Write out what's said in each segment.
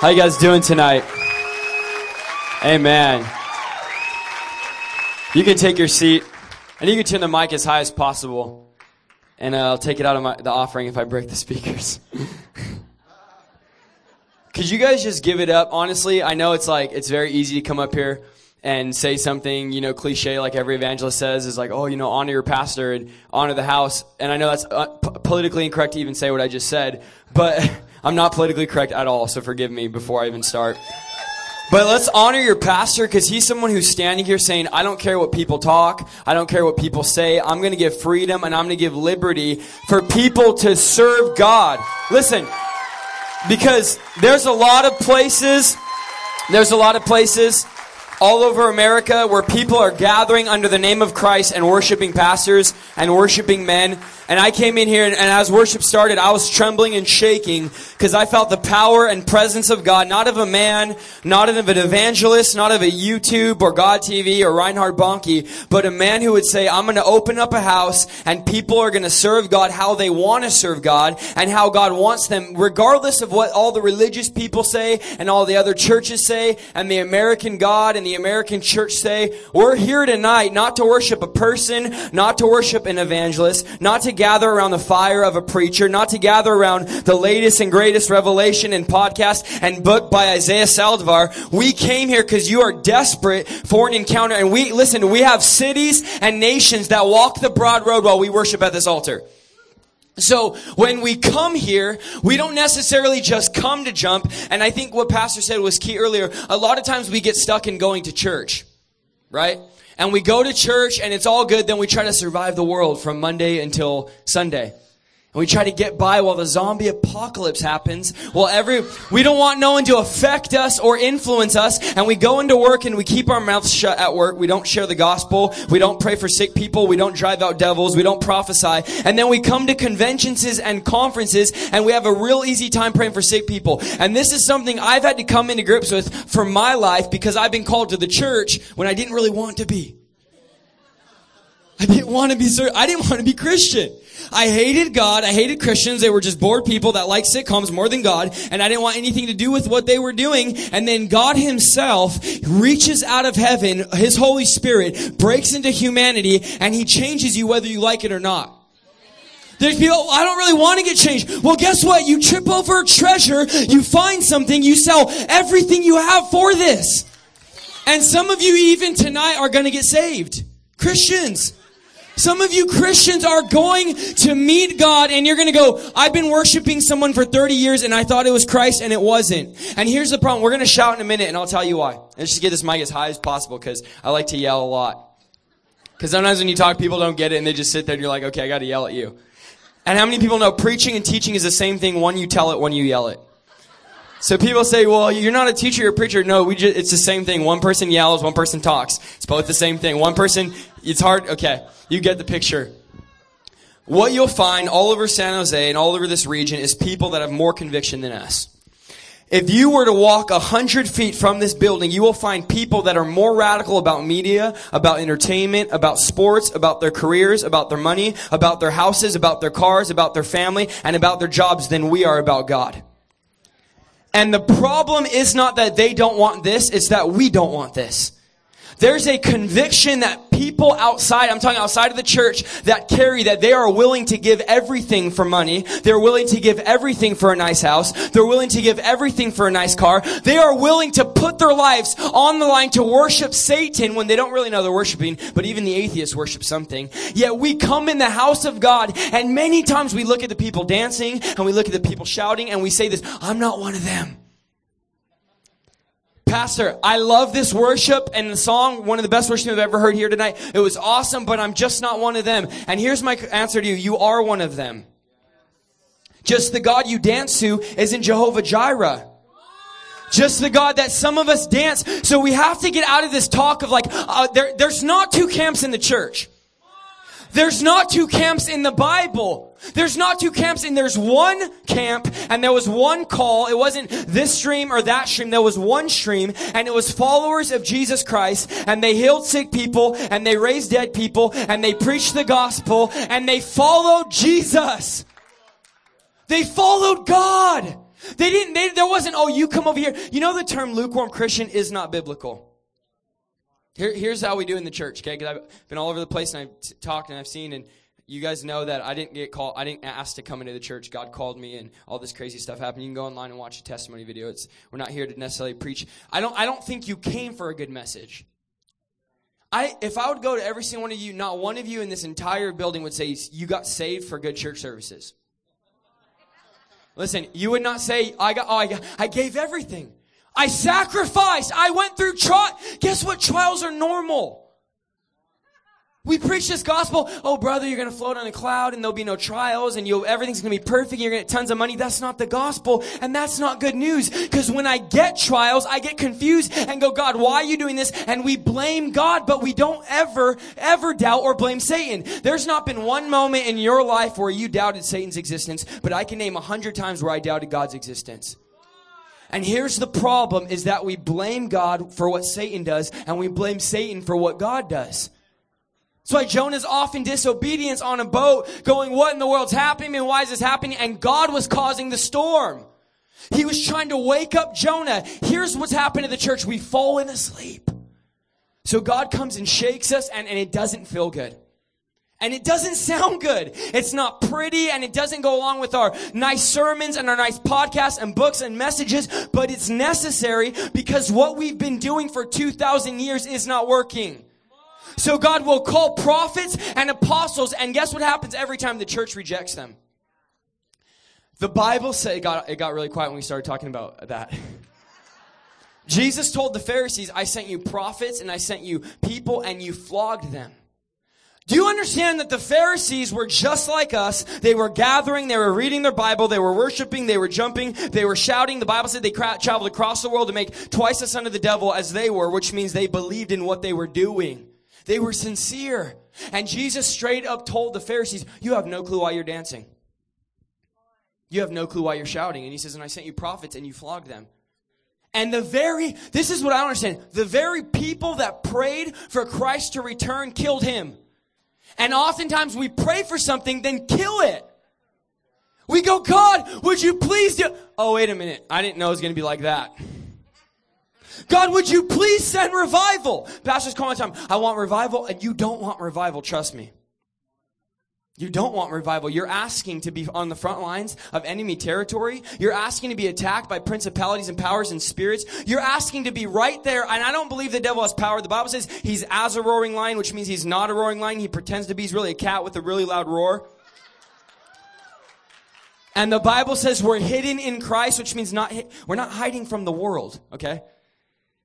How you guys doing tonight? Amen. You can take your seat, and you can turn the mic as high as possible, and I'll take it out of my, the offering if I break the speakers. Could you guys just give it up? Honestly, I know it's like it's very easy to come up here and say something, you know, cliche like every evangelist says is like, oh, you know, honor your pastor and honor the house. And I know that's uh, p- politically incorrect to even say what I just said, but I'm not politically correct at all, so forgive me before I even start. But let's honor your pastor because he's someone who's standing here saying, I don't care what people talk. I don't care what people say. I'm going to give freedom and I'm going to give liberty for people to serve God. Listen, because there's a lot of places, there's a lot of places all over America where people are gathering under the name of Christ and worshiping pastors and worshiping men. And I came in here and, and as worship started, I was trembling and shaking because I felt the power and presence of God, not of a man, not of an evangelist, not of a YouTube or God TV or Reinhard Bonnke, but a man who would say, I'm going to open up a house and people are going to serve God how they want to serve God and how God wants them, regardless of what all the religious people say and all the other churches say and the American God and the American church say. We're here tonight not to worship a person, not to worship an evangelist, not to gather around the fire of a preacher, not to gather around the latest and greatest revelation and podcast and book by Isaiah Saldivar. We came here because you are desperate for an encounter. And we, listen, we have cities and nations that walk the broad road while we worship at this altar. So when we come here, we don't necessarily just come to jump. And I think what Pastor said was key earlier. A lot of times we get stuck in going to church, right? And we go to church and it's all good. Then we try to survive the world from Monday until Sunday. And we try to get by while the zombie apocalypse happens. Well, every, we don't want no one to affect us or influence us. And we go into work and we keep our mouths shut at work. We don't share the gospel. We don't pray for sick people. We don't drive out devils. We don't prophesy. And then we come to conventions and conferences and we have a real easy time praying for sick people. And this is something I've had to come into grips with for my life because I've been called to the church when I didn't really want to be. I didn't want to be, I didn't want to be Christian. I hated God. I hated Christians. They were just bored people that like sitcoms more than God. And I didn't want anything to do with what they were doing. And then God himself reaches out of heaven, his Holy Spirit breaks into humanity and he changes you whether you like it or not. There's people, I don't really want to get changed. Well, guess what? You trip over a treasure, you find something, you sell everything you have for this. And some of you even tonight are going to get saved. Christians. Some of you Christians are going to meet God and you're going to go, I've been worshiping someone for 30 years and I thought it was Christ and it wasn't. And here's the problem. We're going to shout in a minute and I'll tell you why. Let's just get this mic as high as possible because I like to yell a lot. Because sometimes when you talk, people don't get it and they just sit there and you're like, okay, I got to yell at you. And how many people know preaching and teaching is the same thing? One you tell it, one you yell it. So people say, well, you're not a teacher, you're a preacher. No, we just, it's the same thing. One person yells, one person talks. It's both the same thing. One person, it's hard. Okay. You get the picture. What you'll find all over San Jose and all over this region is people that have more conviction than us. If you were to walk a hundred feet from this building, you will find people that are more radical about media, about entertainment, about sports, about their careers, about their money, about their houses, about their cars, about their family, and about their jobs than we are about God. And the problem is not that they don't want this, it's that we don't want this. There's a conviction that people outside, I'm talking outside of the church, that carry that they are willing to give everything for money. They're willing to give everything for a nice house. They're willing to give everything for a nice car. They are willing to put their lives on the line to worship Satan when they don't really know they're worshiping, but even the atheists worship something. Yet we come in the house of God and many times we look at the people dancing and we look at the people shouting and we say this, I'm not one of them. Pastor, I love this worship and the song, one of the best worship I've ever heard here tonight. It was awesome, but I'm just not one of them. And here's my answer to you. You are one of them. Just the God you dance to isn't Jehovah Jireh. Just the God that some of us dance. So we have to get out of this talk of like, uh, there, there's not two camps in the church. There's not two camps in the Bible. There's not two camps and there's one camp and there was one call. It wasn't this stream or that stream. There was one stream and it was followers of Jesus Christ and they healed sick people and they raised dead people and they preached the gospel and they followed Jesus. They followed God. They didn't, they, there wasn't, oh, you come over here. You know the term lukewarm Christian is not biblical. Here, here's how we do in the church, okay? Because I've been all over the place and I've t- talked and I've seen and you guys know that I didn't get called, I didn't ask to come into the church. God called me and all this crazy stuff happened. You can go online and watch a testimony video. It's, we're not here to necessarily preach. I don't, I don't think you came for a good message. I, if I would go to every single one of you, not one of you in this entire building would say you got saved for good church services. Listen, you would not say, I got, oh, I, got, I gave everything. I sacrificed. I went through trial. Guess what? Trials are normal. We preach this gospel. Oh, brother, you're going to float on a cloud and there'll be no trials and you everything's going to be perfect. You're going to get tons of money. That's not the gospel. And that's not good news. Because when I get trials, I get confused and go, God, why are you doing this? And we blame God, but we don't ever, ever doubt or blame Satan. There's not been one moment in your life where you doubted Satan's existence, but I can name a hundred times where I doubted God's existence. And here's the problem is that we blame God for what Satan does and we blame Satan for what God does. That's why Jonah's off in disobedience on a boat going, what in the world's happening and why is this happening? And God was causing the storm. He was trying to wake up Jonah. Here's what's happened to the church. We've fallen asleep. So God comes and shakes us and, and it doesn't feel good. And it doesn't sound good. It's not pretty and it doesn't go along with our nice sermons and our nice podcasts and books and messages, but it's necessary because what we've been doing for 2,000 years is not working. So God will call prophets and apostles, and guess what happens every time the church rejects them? The Bible says it got, it got really quiet when we started talking about that. Jesus told the Pharisees, I sent you prophets and I sent you people and you flogged them. Do you understand that the Pharisees were just like us? They were gathering, they were reading their Bible, they were worshiping, they were jumping, they were shouting. The Bible said they traveled across the world to make twice the son of the devil as they were, which means they believed in what they were doing. They were sincere. And Jesus straight up told the Pharisees, You have no clue why you're dancing. You have no clue why you're shouting. And he says, And I sent you prophets and you flogged them. And the very, this is what I understand. The very people that prayed for Christ to return killed him. And oftentimes we pray for something, then kill it. We go, God, would you please do, oh, wait a minute. I didn't know it was going to be like that. God, would you please send revival? Pastors call all the time, I want revival, and you don't want revival, trust me. You don't want revival. You're asking to be on the front lines of enemy territory. You're asking to be attacked by principalities and powers and spirits. You're asking to be right there. And I don't believe the devil has power. The Bible says he's as a roaring lion, which means he's not a roaring lion. He pretends to be. He's really a cat with a really loud roar. And the Bible says we're hidden in Christ, which means not, we're not hiding from the world, okay?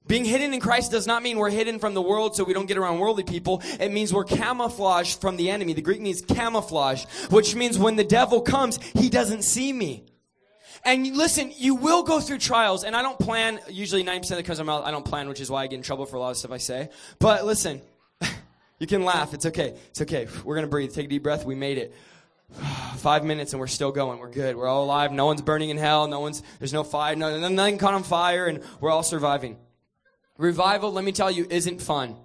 Being hidden in Christ does not mean we're hidden from the world so we don't get around worldly people. It means we're camouflaged from the enemy. The Greek means camouflage, which means when the devil comes, he doesn't see me. And listen, you will go through trials, and I don't plan, usually 90% that comes out, I don't plan, which is why I get in trouble for a lot of stuff I say. But listen, you can laugh. It's okay. It's okay. We're going to breathe. Take a deep breath. We made it. Five minutes and we're still going. We're good. We're all alive. No one's burning in hell. No one's, there's no fire. No, nothing caught on fire, and we're all surviving. Revival, let me tell you, isn't fun.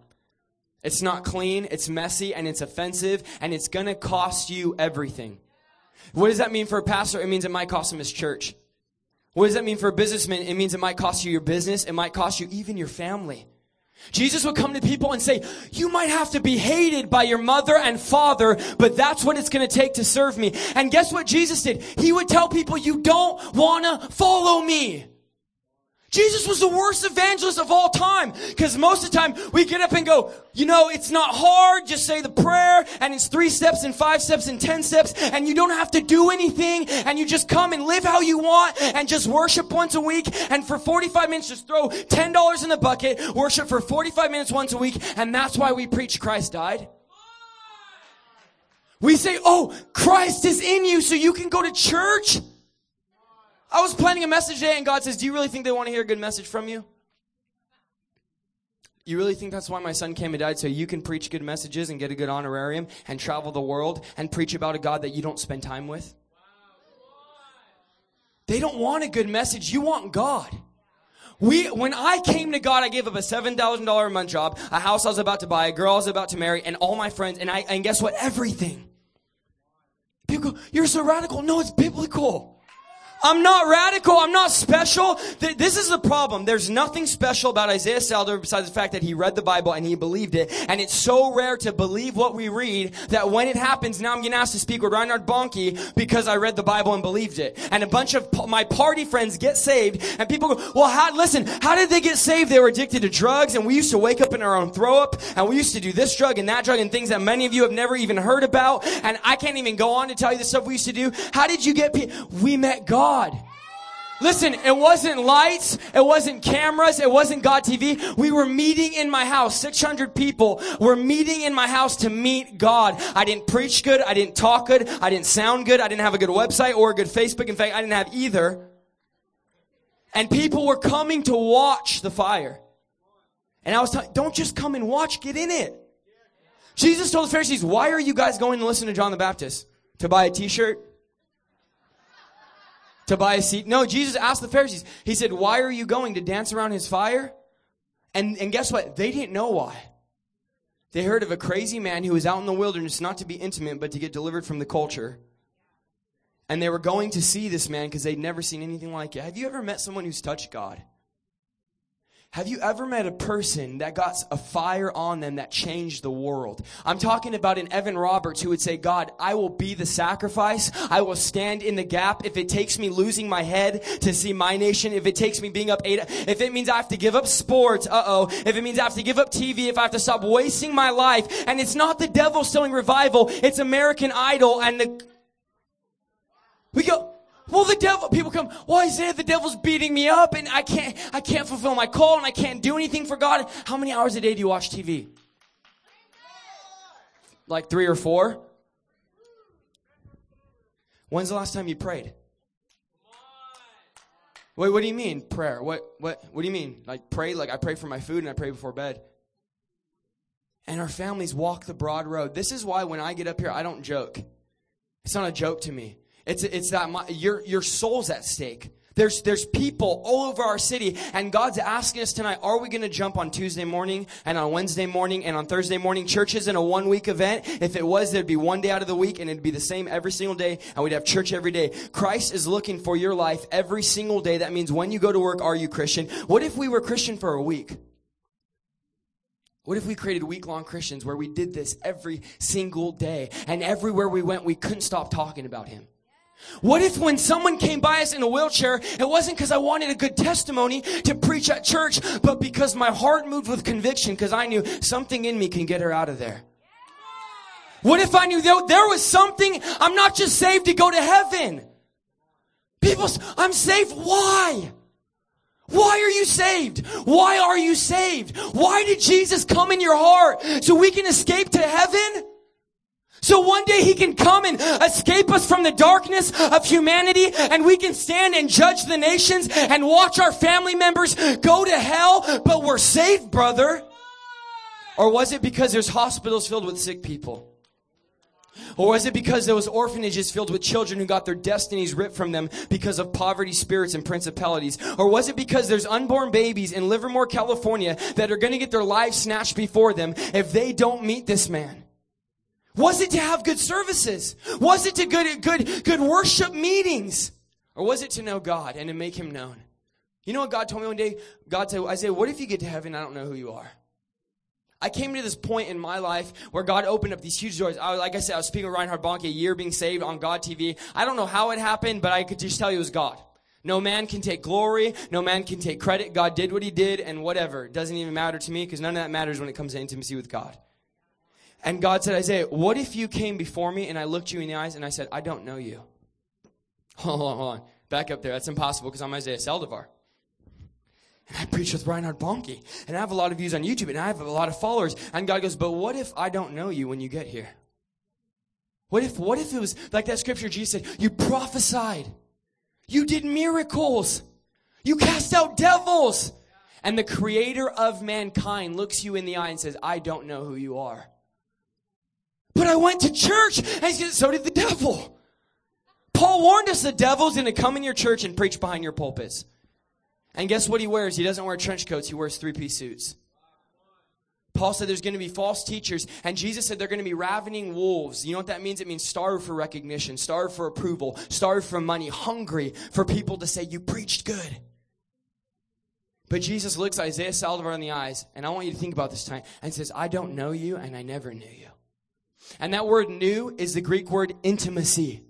It's not clean, it's messy, and it's offensive, and it's gonna cost you everything. What does that mean for a pastor? It means it might cost him his church. What does that mean for a businessman? It means it might cost you your business, it might cost you even your family. Jesus would come to people and say, you might have to be hated by your mother and father, but that's what it's to take to serve me. And guess what Jesus did? He would tell people, you don't want to follow me. Jesus was the worst evangelist of all time. Because most of the time we get up and go, you know, it's not hard. Just say the prayer and it's three steps and five steps and ten steps and you don't have to do anything and you just come and live how you want and just worship once a week and for 45 minutes just throw $10 in the bucket, worship for 45 minutes once a week and that's why we preach Christ died. We say, oh, Christ is in you so you can go to church. I was planning a message today and God says, Do you really think they want to hear a good message from you? You really think that's why my son came and died? So you can preach good messages and get a good honorarium and travel the world and preach about a God that you don't spend time with? They don't want a good message. You want God. We, when I came to God, I gave up a $7,000 a month job, a house I was about to buy, a girl I was about to marry, and all my friends, and I, and guess what? Everything. People go, you're so radical. No, it's biblical. I'm not radical. I'm not special. This is the problem. There's nothing special about Isaiah Saldivar besides the fact that he read the Bible and he believed it. And it's so rare to believe what we read that when it happens, now I'm getting asked to speak with Reinhard Bonnke because I read the Bible and believed it. And a bunch of my party friends get saved and people go, well, how, listen, how did they get saved? They were addicted to drugs and we used to wake up in our own throw up and we used to do this drug and that drug and things that many of you have never even heard about. And I can't even go on to tell you the stuff we used to do. How did you get people? We met God. God. Listen, it wasn't lights, it wasn't cameras, it wasn't God TV. We were meeting in my house. 600 people were meeting in my house to meet God. I didn't preach good, I didn't talk good, I didn't sound good, I didn't have a good website or a good Facebook. In fact, I didn't have either. And people were coming to watch the fire. And I was telling, don't just come and watch, get in it. Jesus told the Pharisees, why are you guys going to listen to John the Baptist? To buy a t-shirt? To buy a seat. No, Jesus asked the Pharisees. He said, why are you going to dance around his fire? And, and guess what? They didn't know why. They heard of a crazy man who was out in the wilderness not to be intimate, but to get delivered from the culture. And they were going to see this man because they'd never seen anything like it. Have you ever met someone who's touched God? Have you ever met a person that got a fire on them that changed the world? I'm talking about an Evan Roberts who would say, God, I will be the sacrifice. I will stand in the gap. If it takes me losing my head to see my nation, if it takes me being up eight, if it means I have to give up sports, uh-oh. If it means I have to give up TV, if I have to stop wasting my life. And it's not the devil selling revival. It's American Idol and the, we go, well, the devil, people come, well, Isaiah, the devil's beating me up and I can't, I can't fulfill my call and I can't do anything for God. How many hours a day do you watch TV? Like three or four? When's the last time you prayed? Wait, what do you mean prayer? What, what, what do you mean? Like pray? Like I pray for my food and I pray before bed. And our families walk the broad road. This is why when I get up here, I don't joke. It's not a joke to me. It's, it's that your, your soul's at stake. There's, there's people all over our city, and God's asking us tonight, are we going to jump on Tuesday morning and on Wednesday morning and on Thursday morning? Church isn't a one week event. If it was, there'd be one day out of the week and it'd be the same every single day, and we'd have church every day. Christ is looking for your life every single day. That means when you go to work, are you Christian? What if we were Christian for a week? What if we created week long Christians where we did this every single day and everywhere we went, we couldn't stop talking about Him? What if when someone came by us in a wheelchair, it wasn't because I wanted a good testimony to preach at church, but because my heart moved with conviction because I knew something in me can get her out of there. What if I knew there, there was something, I'm not just saved to go to heaven. People, I'm saved. Why? Why are you saved? Why are you saved? Why did Jesus come in your heart? So we can escape to heaven? So one day he can come and escape us from the darkness of humanity and we can stand and judge the nations and watch our family members go to hell, but we're saved, brother. Or was it because there's hospitals filled with sick people? Or was it because there was orphanages filled with children who got their destinies ripped from them because of poverty spirits and principalities? Or was it because there's unborn babies in Livermore, California that are going to get their lives snatched before them if they don't meet this man? Was it to have good services? Was it to good, good, good worship meetings? Or was it to know God and to make him known? You know what God told me one day? God said, Isaiah, what if you get to heaven I don't know who you are? I came to this point in my life where God opened up these huge doors. I, like I said, I was speaking with Reinhard Bonnke, a year being saved on God TV. I don't know how it happened, but I could just tell you it was God. No man can take glory. No man can take credit. God did what he did and whatever. It doesn't even matter to me because none of that matters when it comes to intimacy with God. And God said, Isaiah, what if you came before me and I looked you in the eyes and I said, I don't know you? Hold on, hold on. Back up there. That's impossible because I'm Isaiah Saldivar. And I preach with Reinhard Bonnke. And I have a lot of views on YouTube and I have a lot of followers. And God goes, but what if I don't know you when you get here? What if, what if it was like that scripture Jesus said, you prophesied. You did miracles. You cast out devils. And the creator of mankind looks you in the eye and says, I don't know who you are. But I went to church. And said, so did the devil. Paul warned us the devil's going to come in your church and preach behind your pulpits. And guess what he wears? He doesn't wear trench coats. He wears three-piece suits. Paul said there's going to be false teachers, and Jesus said they're going to be ravening wolves. You know what that means? It means starved for recognition, starved for approval, starved for money, hungry for people to say, You preached good. But Jesus looks Isaiah Saldivar in the eyes, and I want you to think about this time, and says, I don't know you, and I never knew you. And that word new is the Greek word intimacy.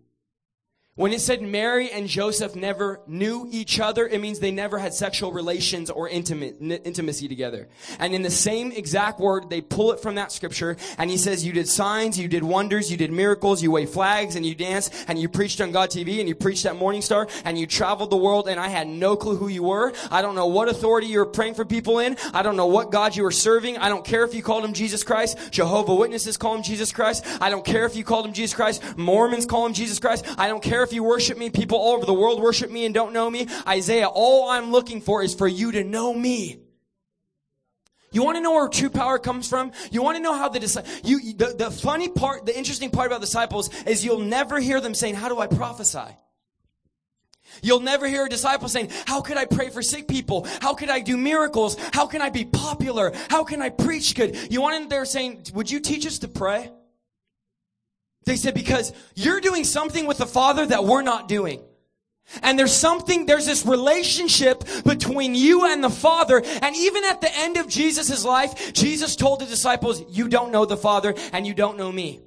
When it said Mary and Joseph never knew each other, it means they never had sexual relations or intimate, intimacy together. And in the same exact word, they pull it from that scripture, and he says, you did signs, you did wonders, you did miracles, you waved flags, and you danced, and you preached on God TV, and you preached at Morning Star, and you traveled the world, and I had no clue who you were. I don't know what authority you were praying for people in. I don't know what God you were serving. I don't care if you called him Jesus Christ. Jehovah Witnesses call him Jesus Christ. I don't care if you called him Jesus Christ. Mormons call him Jesus Christ. I don't care if you worship me, people all over the world worship me and don't know me. Isaiah, all I'm looking for is for you to know me. You want to know where true power comes from? You want to know how the you the, the funny part, the interesting part about disciples is you'll never hear them saying, "How do I prophesy?" You'll never hear a disciple saying, How could I pray for sick people? How could I do miracles? How can I be popular? How can I preach good? You want them there saying, Would you teach us to pray? They said, because you're doing something with the Father that we're not doing. And there's something, there's this relationship between you and the Father. And even at the end of Jesus' life, Jesus told the disciples, you don't know the Father and you don't know me.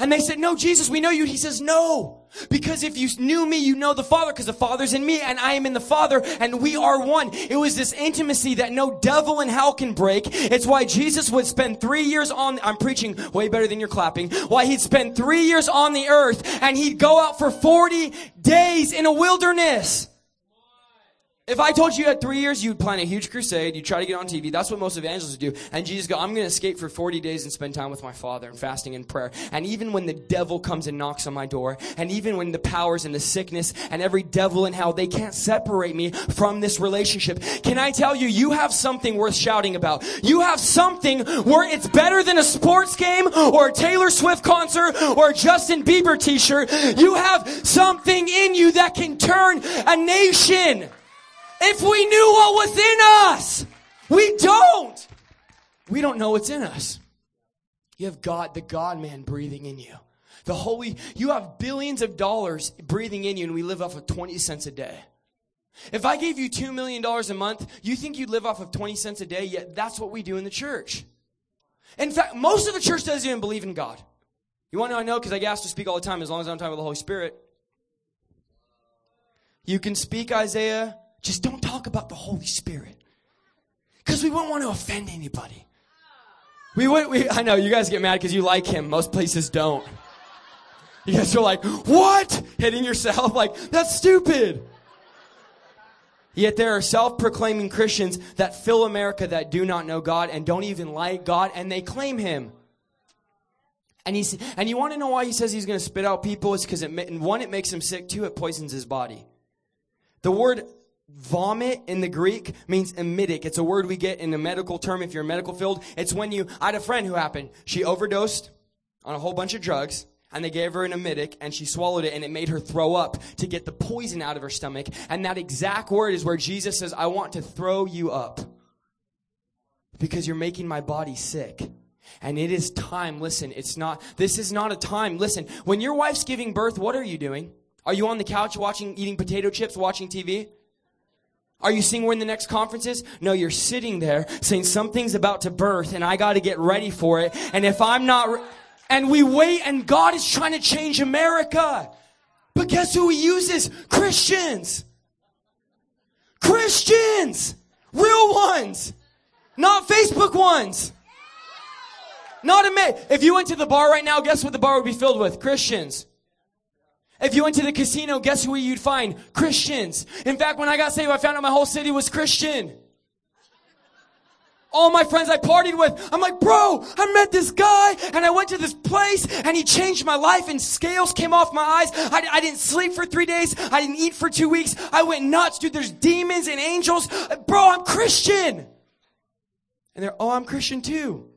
And they said, no, Jesus, we know you. He says, no. Because if you knew me, you know the Father, because the Father's in me and I am in the Father and we are one. It was this intimacy that no devil in hell can break. It's why Jesus would spend three years on, I'm preaching way better than you're clapping, why he'd spend three years on the earth and he'd go out for 40 days in a wilderness. If I told you had three years, you'd plan a huge crusade, you'd try to get on TV. That's what most evangelists do. And Jesus go, I'm going to escape for 40 days and spend time with my Father and fasting and prayer. And even when the devil comes and knocks on my door, and even when the powers and the sickness and every devil in hell, they can't separate me from this relationship. Can I tell you, you have something worth shouting about. You have something where it's better than a sports game or a Taylor Swift concert or a Justin Bieber t-shirt. You have something in you that can turn a nation. If we knew what was in us, we don't. We don't know what's in us. You have God, the God man breathing in you. The Holy, you have billions of dollars breathing in you and we live off of 20 cents a day. If I gave you $2 million a month, you think you'd live off of 20 cents a day? Yet that's what we do in the church. In fact, most of the church doesn't even believe in God. You want to know? Because I get asked to speak all the time as long as I'm talking with the Holy Spirit. You can speak Isaiah just don't talk about the Holy Spirit. Because we won't want to offend anybody. We would, we, I know you guys get mad because you like him. Most places don't. You guys are like, what? Hitting yourself like, that's stupid. Yet there are self-proclaiming Christians that fill America that do not know God and don't even like God and they claim Him. And he's, and you want to know why he says he's going to spit out people? It's because it, one, it makes him sick. Two, it poisons his body. The word Vomit in the Greek means emetic. It's a word we get in the medical term if you're in medical field. It's when you, I had a friend who happened. She overdosed on a whole bunch of drugs and they gave her an emetic and she swallowed it and it made her throw up to get the poison out of her stomach. And that exact word is where Jesus says, I want to throw you up because you're making my body sick. And it is time. Listen, it's not, this is not a time. Listen, when your wife's giving birth, what are you doing? Are you on the couch watching, eating potato chips, watching TV? Are you seeing where in the next conference is? No, you're sitting there saying something's about to birth and I got to get ready for it. And if I'm not, re- and we wait and God is trying to change America. But guess who he uses? Christians. Christians. Real ones. Not Facebook ones. Not a man. If you went to the bar right now, guess what the bar would be filled with? Christians. If you went to the casino, guess who you'd find? Christians. In fact, when I got saved, I found out my whole city was Christian. All my friends I partied with, I'm like, bro, I met this guy and I went to this place and he changed my life and scales came off my eyes. I, I didn't sleep for three days. I didn't eat for two weeks. I went nuts, dude. There's demons and angels. Bro, I'm Christian. And they're, oh, I'm Christian too.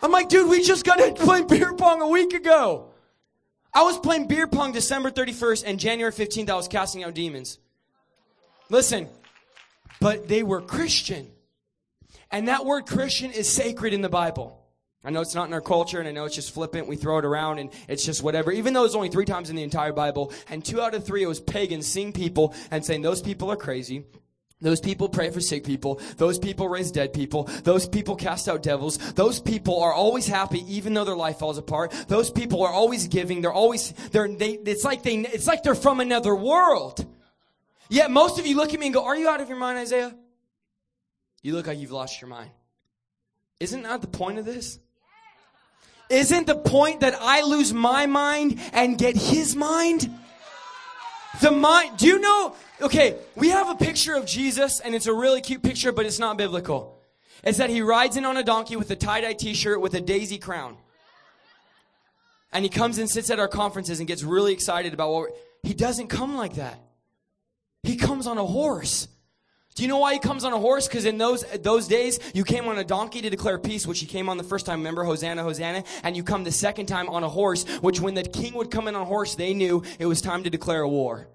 I'm like, dude, we just got to play beer pong a week ago. I was playing beer pong December 31st and January 15th, I was casting out demons. Listen, but they were Christian. And that word Christian is sacred in the Bible. I know it's not in our culture, and I know it's just flippant. We throw it around, and it's just whatever. Even though it's only three times in the entire Bible, and two out of three it was pagans seeing people and saying those people are crazy. Those people pray for sick people. Those people raise dead people. Those people cast out devils. Those people are always happy even though their life falls apart. Those people are always giving. They're always, they're, they, it's like they, it's like they're from another world. Yet most of you look at me and go, are you out of your mind, Isaiah? You look like you've lost your mind. Isn't that the point of this? Isn't the point that I lose my mind and get his mind? The mind, do you know? Okay, we have a picture of Jesus and it's a really cute picture, but it's not biblical. It's that he rides in on a donkey with a tie-dye t-shirt with a daisy crown. And he comes and sits at our conferences and gets really excited about what he doesn't come like that. He comes on a horse. Do you know why he comes on a horse? Because in those those days, you came on a donkey to declare peace, which he came on the first time. Remember, Hosanna, Hosanna, and you come the second time on a horse, which when the king would come in on a horse, they knew it was time to declare a war.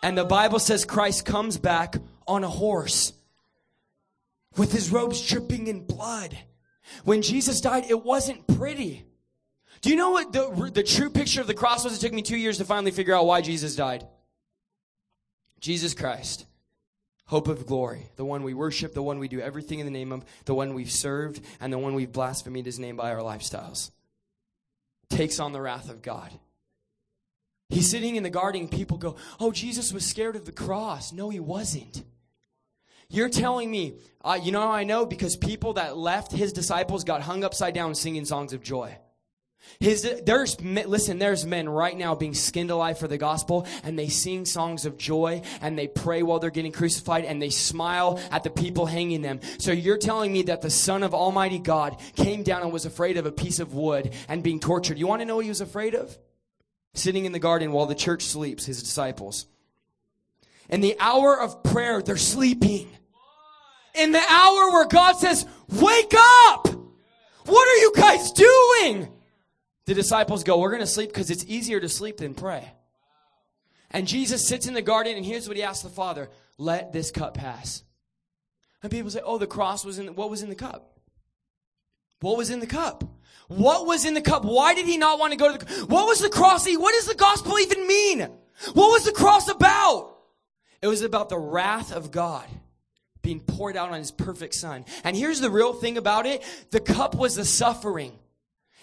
And the Bible says Christ comes back on a horse with his robes dripping in blood. When Jesus died, it wasn't pretty. Do you know what the, the true picture of the cross was? It took me two years to finally figure out why Jesus died. Jesus Christ, hope of glory, the one we worship, the one we do everything in the name of, the one we've served, and the one we've blasphemed his name by our lifestyles, takes on the wrath of God. He's sitting in the garden, people go, Oh, Jesus was scared of the cross. No, he wasn't. You're telling me, uh, you know I know? Because people that left his disciples got hung upside down singing songs of joy. His, there's, listen, there's men right now being skinned alive for the gospel and they sing songs of joy and they pray while they're getting crucified and they smile at the people hanging them. So you're telling me that the son of Almighty God came down and was afraid of a piece of wood and being tortured. You want to know what he was afraid of? sitting in the garden while the church sleeps, his disciples. In the hour of prayer, they're sleeping. In the hour where God says, wake up! What are you guys doing? The disciples go, we're going to sleep because it's easier to sleep than pray. And Jesus sits in the garden and here's what he asks the Father, let this cup pass. And people say, oh, the cross was in, the, what was in the cup? What was in the cup? What was in the cup? Why did he not want to go to the, what was the cross? What does the gospel even mean? What was the cross about? It was about the wrath of God being poured out on his perfect son. And here's the real thing about it. The cup was the suffering.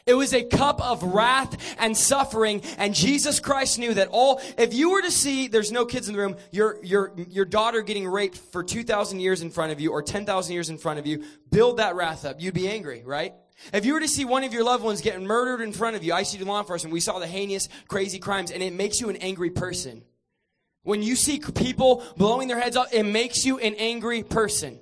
It was a cup of wrath and suffering, and Jesus Christ knew that all, if you were to see, there's no kids in the room, your, your, your daughter getting raped for 2,000 years in front of you or 10,000 years in front of you, build that wrath up. You'd be angry, right? If you were to see one of your loved ones getting murdered in front of you, ICD law enforcement, we saw the heinous, crazy crimes, and it makes you an angry person. When you see people blowing their heads off, it makes you an angry person.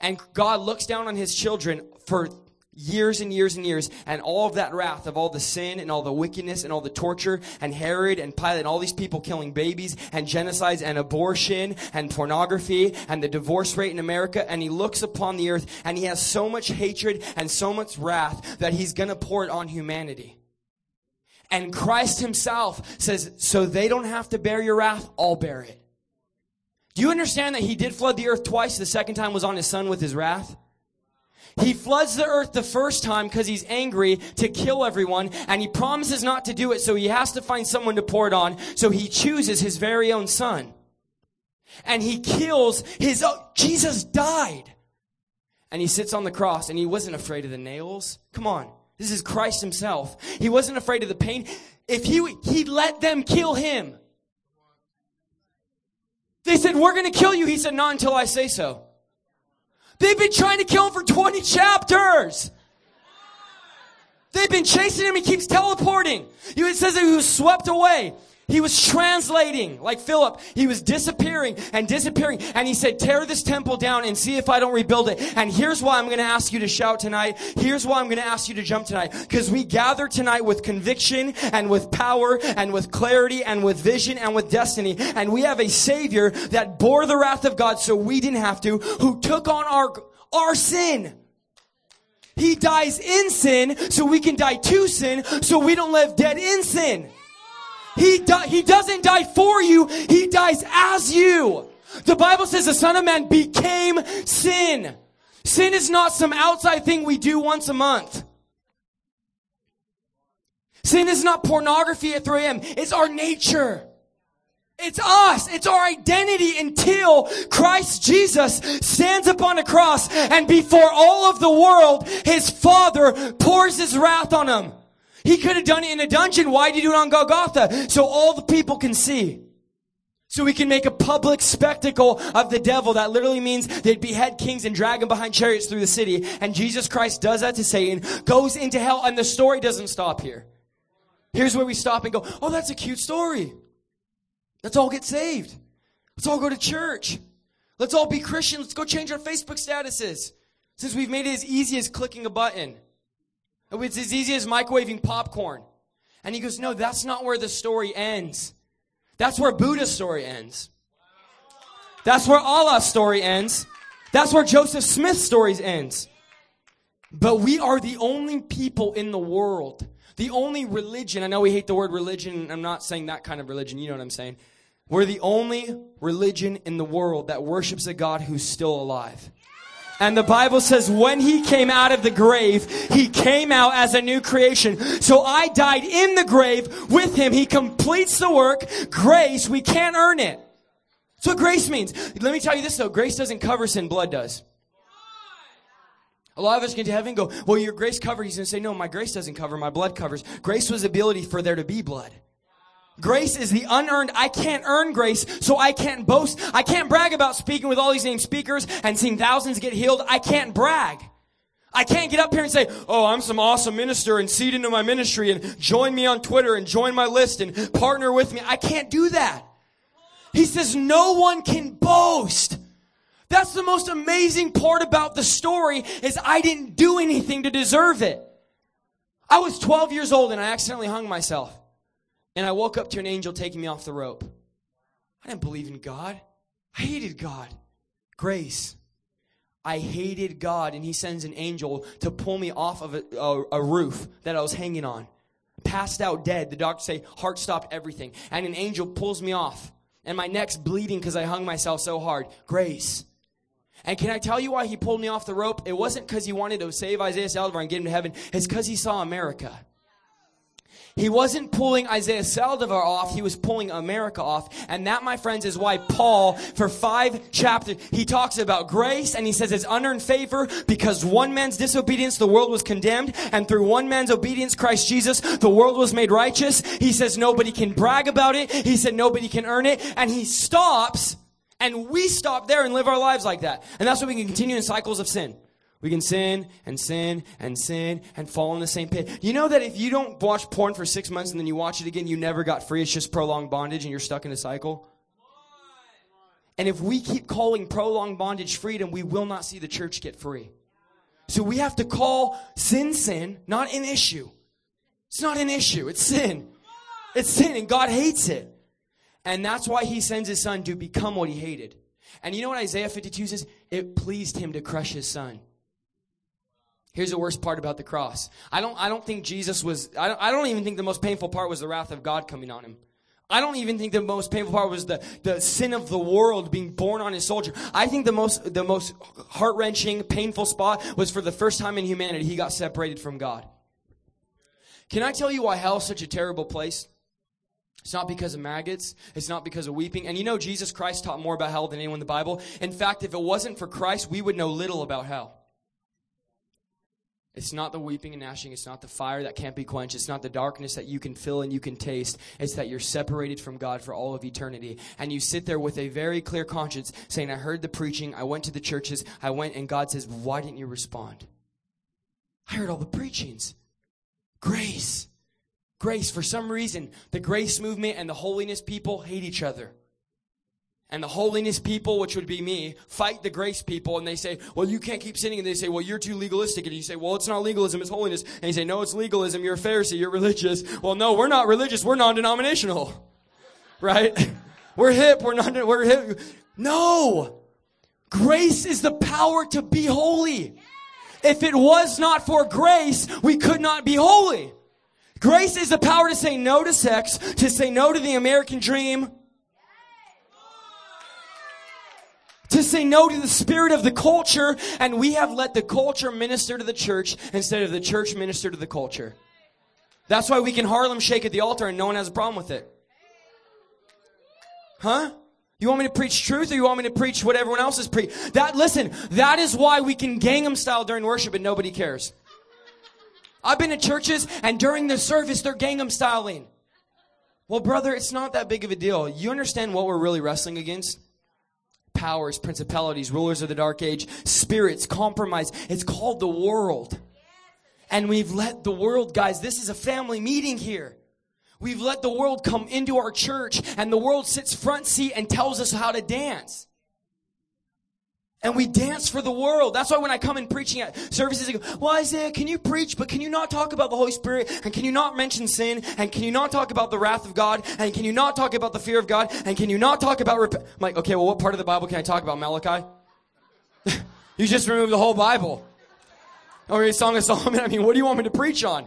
And God looks down on his children for years and years and years, and all of that wrath of all the sin and all the wickedness and all the torture and Herod and Pilate and all these people killing babies and genocides and abortion and pornography and the divorce rate in America, and he looks upon the earth and he has so much hatred and so much wrath that he's gonna pour it on humanity. And Christ himself says, so they don't have to bear your wrath, I'll bear it. Do you understand that he did flood the earth twice? The second time was on his son with his wrath. He floods the earth the first time because he's angry to kill everyone, and he promises not to do it, so he has to find someone to pour it on, so he chooses his very own son. And he kills his own, Jesus died. And he sits on the cross, and he wasn't afraid of the nails. Come on. This is Christ himself. He wasn't afraid of the pain. If he, he let them kill him. They said, we're gonna kill you. He said, not until I say so. They've been trying to kill him for 20 chapters. They've been chasing him. He keeps teleporting. It says that he was swept away. He was translating like Philip. He was disappearing and disappearing. And he said, tear this temple down and see if I don't rebuild it. And here's why I'm going to ask you to shout tonight. Here's why I'm going to ask you to jump tonight. Because we gather tonight with conviction and with power and with clarity and with vision and with destiny. And we have a savior that bore the wrath of God so we didn't have to, who took on our, our sin. He dies in sin so we can die to sin so we don't live dead in sin. He, di- he doesn't die for you, He dies as you. The Bible says the Son of Man became sin. Sin is not some outside thing we do once a month. Sin is not pornography at 3 a.m. It's our nature. It's us. It's our identity until Christ Jesus stands upon a cross and before all of the world, his father pours his wrath on him. He could have done it in a dungeon. Why did he do it on Golgotha? So all the people can see. So we can make a public spectacle of the devil. That literally means they'd behead kings and drag them behind chariots through the city. And Jesus Christ does that to Satan, goes into hell, and the story doesn't stop here. Here's where we stop and go, oh, that's a cute story. Let's all get saved. Let's all go to church. Let's all be Christian. Let's go change our Facebook statuses. Since we've made it as easy as clicking a button. It's as easy as microwaving popcorn. And he goes, no, that's not where the story ends. That's where Buddha's story ends. That's where Allah's story ends. That's where Joseph Smith's stories ends. But we are the only people in the world, the only religion. I know we hate the word religion. And I'm not saying that kind of religion. You know what I'm saying. We're the only religion in the world that worships a God who's still alive. And the Bible says when he came out of the grave, he came out as a new creation. So I died in the grave with him. He completes the work. Grace, we can't earn it. That's what grace means. Let me tell you this though. Grace doesn't cover sin, blood does. A lot of us get to heaven and go, well, your grace covers. He's going to say, no, my grace doesn't cover, my blood covers. Grace was ability for there to be blood. Grace is the unearned. I can't earn grace, so I can't boast. I can't brag about speaking with all these named speakers and seeing thousands get healed. I can't brag. I can't get up here and say, oh, I'm some awesome minister and seed into my ministry and join me on Twitter and join my list and partner with me. I can't do that. He says no one can boast. That's the most amazing part about the story is I didn't do anything to deserve it. I was 12 years old and I accidentally hung myself. And I woke up to an angel taking me off the rope. I didn't believe in God. I hated God. Grace. I hated God, and He sends an angel to pull me off of a, a, a roof that I was hanging on. Passed out dead. The doctors say heart stopped everything. And an angel pulls me off. And my neck's bleeding because I hung myself so hard. Grace. And can I tell you why he pulled me off the rope? It wasn't because he wanted to save Isaiah Saldivar and get him to heaven. It's because he saw America. He wasn't pulling Isaiah Saldivar off, he was pulling America off. And that, my friends, is why Paul, for five chapters, he talks about grace and he says it's unearned favor because one man's disobedience, the world was condemned. And through one man's obedience, Christ Jesus, the world was made righteous. He says nobody can brag about it. He said nobody can earn it. And he stops and we stop there and live our lives like that. And that's why we can continue in cycles of sin. We can sin and sin and sin and fall in the same pit. You know that if you don't watch porn for six months and then you watch it again, you never got free. It's just prolonged bondage and you're stuck in a cycle. And if we keep calling prolonged bondage freedom, we will not see the church get free. So we have to call sin sin, not an issue. It's not an issue. It's sin. It's sin and God hates it. And that's why he sends his son to become what he hated. And you know what Isaiah 52 says? It pleased him to crush his son. Here's the worst part about the cross. I don't, I don't think Jesus was, I don't, I don't even think the most painful part was the wrath of God coming on him. I don't even think the most painful part was the, the sin of the world being born on his soldier. I think the most, the most heart wrenching, painful spot was for the first time in humanity, he got separated from God. Can I tell you why hell is such a terrible place? It's not because of maggots. It's not because of weeping. And you know, Jesus Christ taught more about hell than anyone in the Bible. In fact, if it wasn't for Christ, we would know little about hell. It's not the weeping and gnashing. It's not the fire that can't be quenched. It's not the darkness that you can feel and you can taste. It's that you're separated from God for all of eternity. And you sit there with a very clear conscience saying, I heard the preaching. I went to the churches. I went and God says, why didn't you respond? I heard all the preachings. Grace. Grace. For some reason, the grace movement and the holiness people hate each other and the holiness people, which would be me, fight the grace people and they say, well, you can't keep sinning. And they say, well, you're too legalistic. And you say, well, it's not legalism, it's holiness. And you say, no, it's legalism. You're a Pharisee. You're religious. Well, no, we're not religious. We're non-denominational. Right? we're hip. We're not, we're hip. No. Grace is the power to be holy. If it was not for grace, we could not be holy. Grace is the power to say no to sex, to say no to the American dream, to say no to the spirit of the culture, and we have let the culture minister to the church instead of the church minister to the culture. That's why we can Harlem shake at the altar and no one has a problem with it. Huh? You want me to preach truth or you want me to preach what everyone else is preaching? That, listen, that is why we can Gangnam style during worship and nobody cares. I've been to churches and during the service they're Gangnam styling. Well, brother, it's not that big of a deal. You understand what we're really wrestling against? Powers, principalities, rulers of the dark age, spirits, compromise. It's called the world. And we've let the world, guys, this is a family meeting here. We've let the world come into our church and the world sits front seat and tells us how to dance. And we dance for the world. That's why when I come in preaching at services, I go, well, Isaiah, can you preach, but can you not talk about the Holy Spirit? And can you not mention sin? And can you not talk about the wrath of God? And can you not talk about the fear of God? And can you not talk about rep-? I'm like, okay, well, what part of the Bible can I talk about? Malachi? you just removed the whole Bible. Or Song of Solomon. I mean, what do you want me to preach on?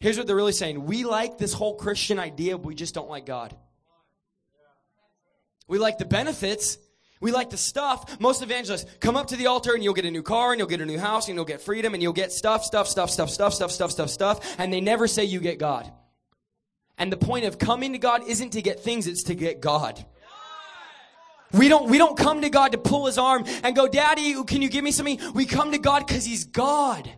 Here's what they're really saying. We like this whole Christian idea, but we just don't like God. We like the benefits, we like the stuff. Most evangelists come up to the altar and you'll get a new car and you'll get a new house and you'll get freedom and you'll get stuff, stuff, stuff, stuff, stuff, stuff, stuff, stuff, stuff. And they never say you get God. And the point of coming to God isn't to get things, it's to get God. We don't, we don't come to God to pull his arm and go, Daddy, can you give me something? We come to God because he's God.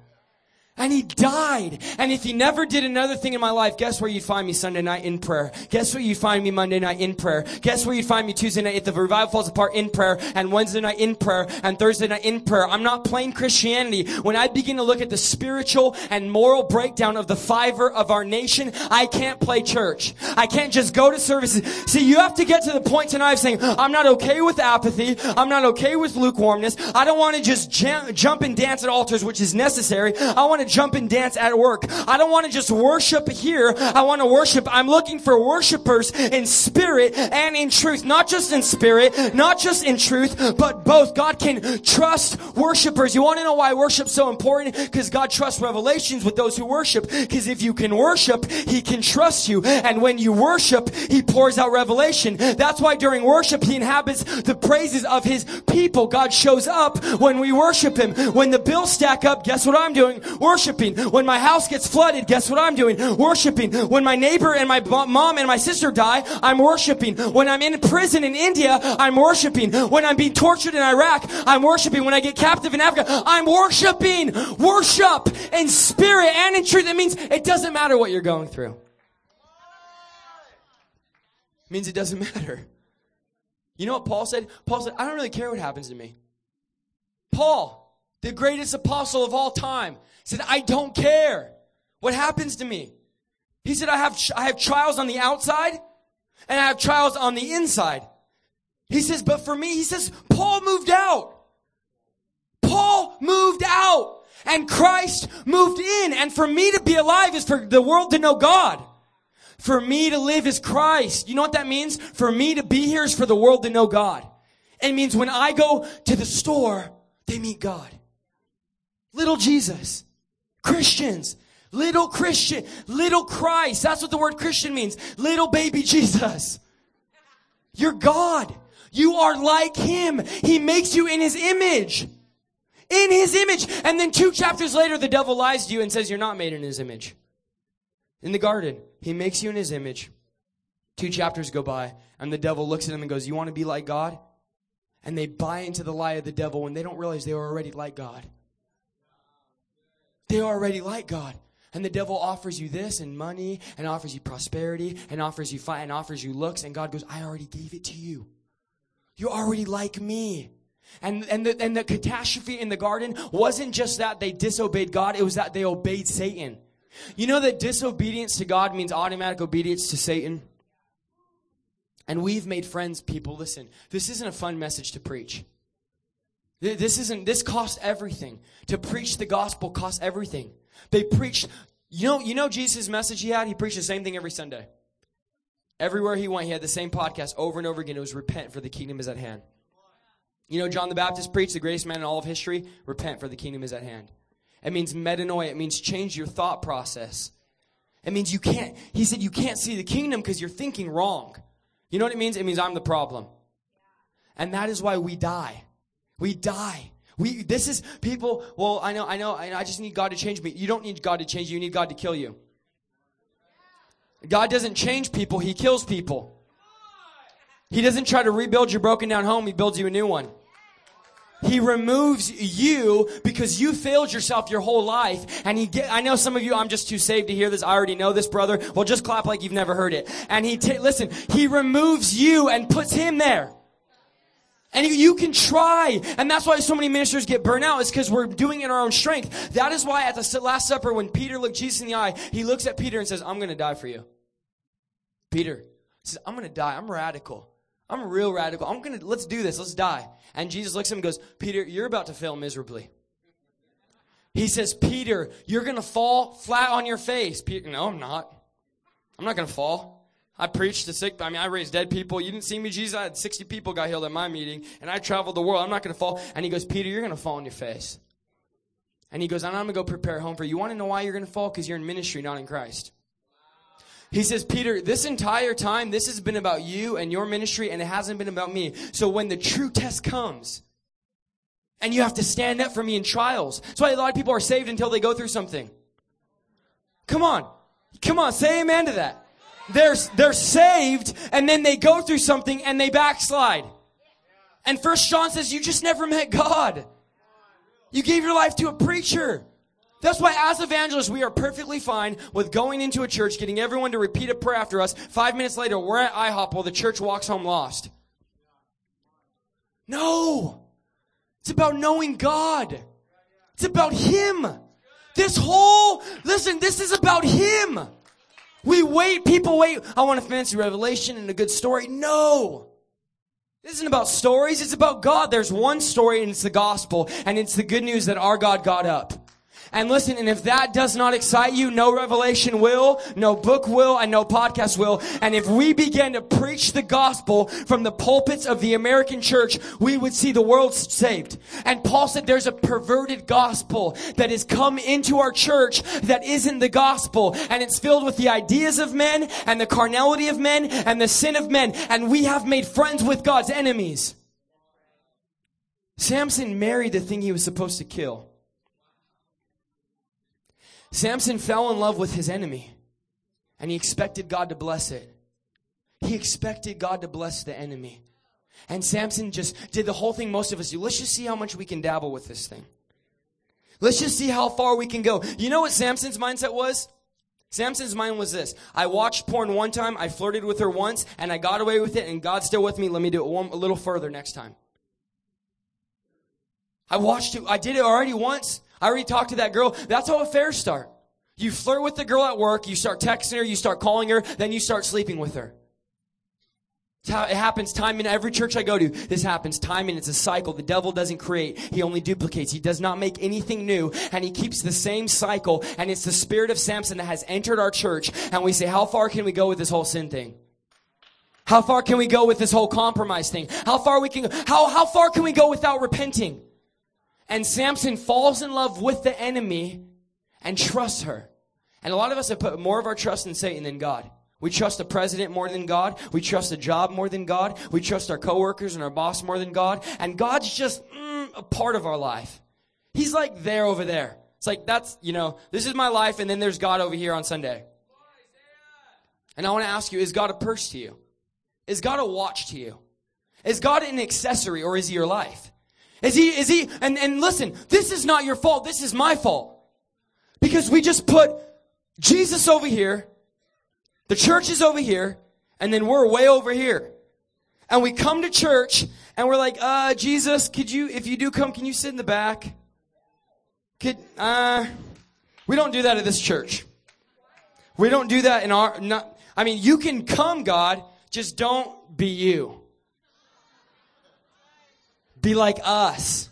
And he died. And if he never did another thing in my life, guess where you'd find me Sunday night in prayer? Guess where you'd find me Monday night in prayer? Guess where you'd find me Tuesday night if the revival falls apart in prayer and Wednesday night in prayer and Thursday night in prayer? I'm not playing Christianity. When I begin to look at the spiritual and moral breakdown of the fiver of our nation, I can't play church. I can't just go to services. See, you have to get to the point tonight of saying, I'm not okay with apathy. I'm not okay with lukewarmness. I don't want to just jam- jump and dance at altars, which is necessary. I want to jump and dance at work. I don't want to just worship here. I want to worship. I'm looking for worshipers in spirit and in truth. Not just in spirit, not just in truth, but both. God can trust worshipers. You want to know why worship's so important? Because God trusts revelations with those who worship. Because if you can worship, He can trust you. And when you worship, He pours out revelation. That's why during worship, He inhabits the praises of His people. God shows up when we worship Him. When the bills stack up, guess what I'm doing? Worshiping. When my house gets flooded, guess what I'm doing? Worshiping. When my neighbor and my mom and my sister die, I'm worshiping. When I'm in prison in India, I'm worshiping. When I'm being tortured in Iraq, I'm worshiping. When I get captive in Africa, I'm worshiping. Worship in spirit and in truth. It means it doesn't matter what you're going through. It means it doesn't matter. You know what Paul said? Paul said, I don't really care what happens to me. Paul, the greatest apostle of all time, said, I don't care what happens to me. He said, I have, I have trials on the outside and I have trials on the inside. He says, but for me, he says, Paul moved out. Paul moved out and Christ moved in. And for me to be alive is for the world to know God. For me to live is Christ. You know what that means? For me to be here is for the world to know God. It means when I go to the store, they meet God. Little Jesus. Christians. Little Christian. Little Christ. That's what the word Christian means. Little baby Jesus. You're God. You are like Him. He makes you in His image. In His image. And then two chapters later, the devil lies to you and says you're not made in His image. In the garden, He makes you in His image. Two chapters go by, and the devil looks at him and goes, You want to be like God? And they buy into the lie of the devil when they don't realize they were already like God. They already like God. And the devil offers you this and money and offers you prosperity and offers you fun and offers you looks. And God goes, I already gave it to you. You're already like me. And, and, the, and the catastrophe in the garden wasn't just that they disobeyed God, it was that they obeyed Satan. You know that disobedience to God means automatic obedience to Satan? And we've made friends, people. Listen, this isn't a fun message to preach. This isn't, this costs everything. To preach the gospel costs everything. They preached, you know, you know Jesus' message he had? He preached the same thing every Sunday. Everywhere he went, he had the same podcast over and over again. It was repent for the kingdom is at hand. You know, John the Baptist preached the greatest man in all of history. Repent for the kingdom is at hand. It means metanoia. It means change your thought process. It means you can't, he said you can't see the kingdom because you're thinking wrong. You know what it means? It means I'm the problem. And that is why we die. We die. We, this is people, well, I know, I know, I just need God to change me. You don't need God to change you, you need God to kill you. God doesn't change people, He kills people. He doesn't try to rebuild your broken down home, He builds you a new one. He removes you because you failed yourself your whole life. And he get, I know some of you, I'm just too saved to hear this. I already know this, brother. Well, just clap like you've never heard it. And he, ta- listen, he removes you and puts him there. And you, can try. And that's why so many ministers get burnt out is because we're doing it in our own strength. That is why at the Last Supper, when Peter looked Jesus in the eye, he looks at Peter and says, I'm going to die for you. Peter says, I'm going to die. I'm radical. I'm real radical. I'm going to, let's do this. Let's die. And Jesus looks at him and goes, Peter, you're about to fail miserably. He says, Peter, you're going to fall flat on your face. Peter, no, I'm not. I'm not going to fall. I preached to sick. I mean, I raised dead people. You didn't see me, Jesus. I had 60 people got healed at my meeting, and I traveled the world. I'm not going to fall. And he goes, Peter, you're going to fall on your face. And he goes, I'm going to go prepare a home for you. You want to know why you're going to fall? Because you're in ministry, not in Christ. He says, Peter, this entire time, this has been about you and your ministry, and it hasn't been about me. So when the true test comes, and you have to stand up for me in trials. That's why a lot of people are saved until they go through something. Come on. Come on, say amen to that. They're, they're saved, and then they go through something and they backslide. And First John says, you just never met God. You gave your life to a preacher. That's why, as evangelists, we are perfectly fine with going into a church, getting everyone to repeat a prayer after us. Five minutes later, we're at IHOP while the church walks home lost. No! It's about knowing God. It's about Him. This whole, listen, this is about Him. We wait, people wait. I want a fancy revelation and a good story. No! This isn't about stories, it's about God. There's one story and it's the gospel, and it's the good news that our God got up. And listen, and if that does not excite you, no revelation will, no book will, and no podcast will. And if we begin to preach the gospel from the pulpits of the American church, we would see the world saved. And Paul said there's a perverted gospel that has come into our church that isn't the gospel. And it's filled with the ideas of men and the carnality of men and the sin of men. And we have made friends with God's enemies. Samson married the thing he was supposed to kill. Samson fell in love with his enemy and he expected God to bless it. He expected God to bless the enemy. And Samson just did the whole thing most of us do. Let's just see how much we can dabble with this thing. Let's just see how far we can go. You know what Samson's mindset was? Samson's mind was this. I watched porn one time, I flirted with her once, and I got away with it, and God's still with me. Let me do it one, a little further next time. I watched it, I did it already once. I already talked to that girl. That's how affairs start. You flirt with the girl at work, you start texting her, you start calling her, then you start sleeping with her. It's how it happens time in every church I go to. This happens time and it's a cycle. The devil doesn't create. He only duplicates. He does not make anything new and he keeps the same cycle. And it's the spirit of Samson that has entered our church. And we say, how far can we go with this whole sin thing? How far can we go with this whole compromise thing? How far we can, how, how far can we go without repenting? And Samson falls in love with the enemy and trusts her. And a lot of us have put more of our trust in Satan than God. We trust the president more than God. We trust the job more than God. We trust our coworkers and our boss more than God. And God's just mm, a part of our life. He's like there over there. It's like that's, you know, this is my life and then there's God over here on Sunday. And I want to ask you, is God a purse to you? Is God a watch to you? Is God an accessory or is he your life? Is he, is he, and, and listen, this is not your fault. This is my fault. Because we just put Jesus over here, the church is over here, and then we're way over here. And we come to church and we're like, uh, Jesus, could you, if you do come, can you sit in the back? Could, uh, we don't do that at this church. We don't do that in our, not, I mean, you can come, God, just don't be you. Be like us.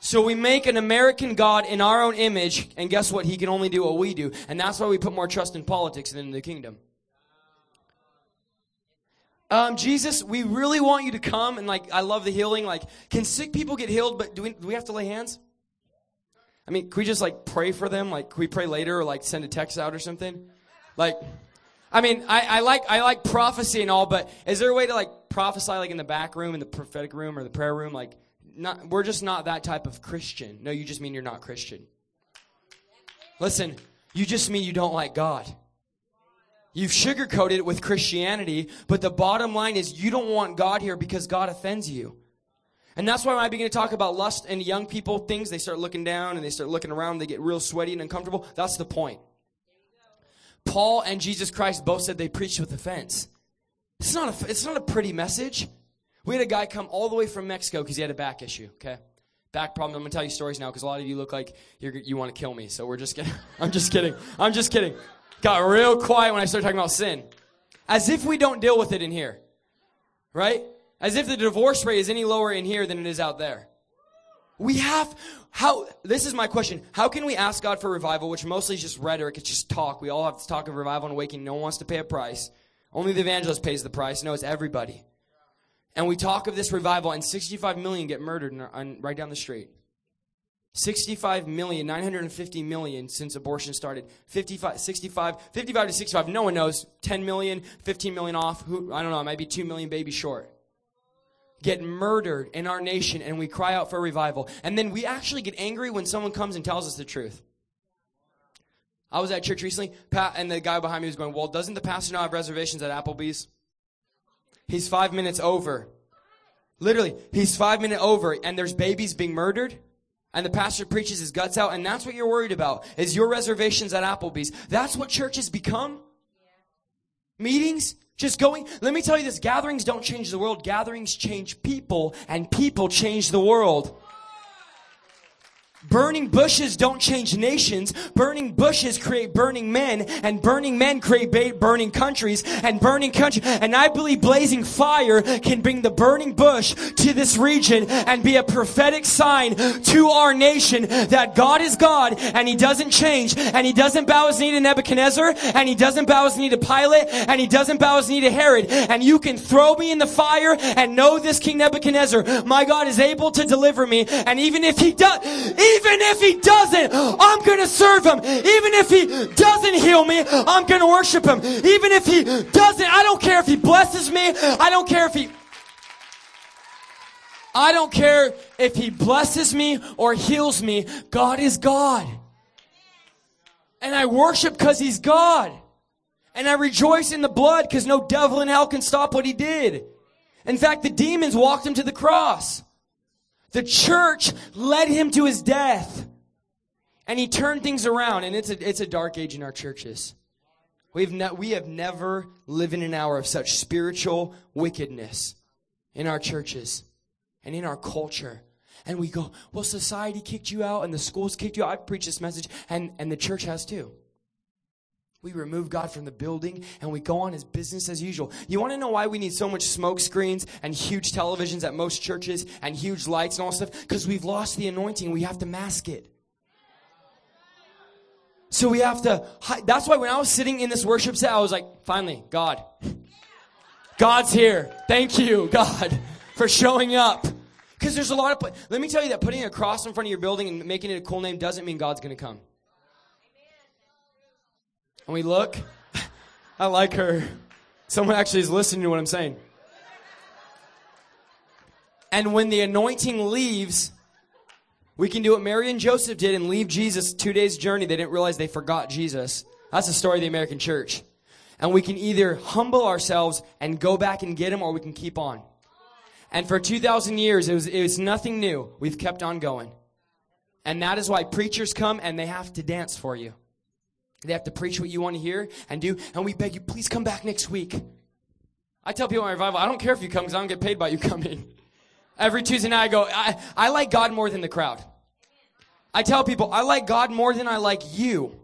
So we make an American God in our own image, and guess what? He can only do what we do. And that's why we put more trust in politics than in the kingdom. Um, Jesus, we really want you to come, and like, I love the healing. Like, can sick people get healed, but do we, do we have to lay hands? I mean, can we just like pray for them? Like, can we pray later or like send a text out or something? Like, I mean, I, I like I like prophecy and all, but is there a way to like prophesy like in the back room, in the prophetic room, or the prayer room? Like, not we're just not that type of Christian. No, you just mean you're not Christian. Listen, you just mean you don't like God. You've sugarcoated it with Christianity, but the bottom line is you don't want God here because God offends you. And that's why when I begin to talk about lust and young people, things, they start looking down and they start looking around, they get real sweaty and uncomfortable. That's the point. Paul and Jesus Christ both said they preached with offense. It's not a, it's not a pretty message. We had a guy come all the way from Mexico because he had a back issue, okay? Back problem. I'm going to tell you stories now because a lot of you look like you—you want to kill me. So we're just kidding. I'm just kidding. I'm just kidding. Got real quiet when I started talking about sin. As if we don't deal with it in here, right? As if the divorce rate is any lower in here than it is out there. We have, how, this is my question. How can we ask God for revival, which mostly is just rhetoric, it's just talk. We all have to talk of revival and awakening. No one wants to pay a price. Only the evangelist pays the price. No, it's everybody. And we talk of this revival, and 65 million get murdered right down the street. 65 million, 950 million since abortion started. 55, 65, 55 to 65, no one knows. 10 million, 15 million off. Who, I don't know, it might be 2 million babies short get murdered in our nation and we cry out for revival. And then we actually get angry when someone comes and tells us the truth. I was at church recently, Pat, and the guy behind me was going, Well, doesn't the pastor now have reservations at Applebee's? He's five minutes over. Literally, he's five minutes over, and there's babies being murdered, and the pastor preaches his guts out, and that's what you're worried about, is your reservations at Applebee's. That's what churches become? Meetings? Just going, let me tell you this, gatherings don't change the world, gatherings change people, and people change the world. Burning bushes don't change nations. Burning bushes create burning men, and burning men create burning countries, and burning country. And I believe blazing fire can bring the burning bush to this region and be a prophetic sign to our nation that God is God and He doesn't change, and He doesn't bow His knee to Nebuchadnezzar, and He doesn't bow His knee to Pilate, and He doesn't bow His knee to Herod. And you can throw me in the fire and know this King Nebuchadnezzar, my God is able to deliver me. And even if He does, even if he doesn't, I'm going to serve him. Even if he doesn't heal me, I'm going to worship him. Even if he doesn't, I don't care if he blesses me. I don't care if he I don't care if he blesses me or heals me. God is God. And I worship because he's God. And I rejoice in the blood because no devil in hell can stop what he did. In fact, the demons walked him to the cross. The church led him to his death. And he turned things around, and it's a, it's a dark age in our churches. We've ne- we have never lived in an hour of such spiritual wickedness in our churches and in our culture. And we go, well, society kicked you out and the schools kicked you out. I've preached this message, and, and the church has too. We remove God from the building and we go on as business as usual. You want to know why we need so much smoke screens and huge televisions at most churches and huge lights and all stuff? Because we've lost the anointing. We have to mask it. So we have to, that's why when I was sitting in this worship set, I was like, finally, God. God's here. Thank you, God, for showing up. Because there's a lot of, let me tell you that putting a cross in front of your building and making it a cool name doesn't mean God's going to come. And we look. I like her. Someone actually is listening to what I'm saying. And when the anointing leaves, we can do what Mary and Joseph did and leave Jesus two days' journey. They didn't realize they forgot Jesus. That's the story of the American church. And we can either humble ourselves and go back and get him, or we can keep on. And for 2,000 years, it was, it was nothing new. We've kept on going. And that is why preachers come and they have to dance for you. They have to preach what you want to hear and do. And we beg you, please come back next week. I tell people in revival, I don't care if you come because I don't get paid by you coming. Every Tuesday night I go, I, I like God more than the crowd. I tell people, I like God more than I like you.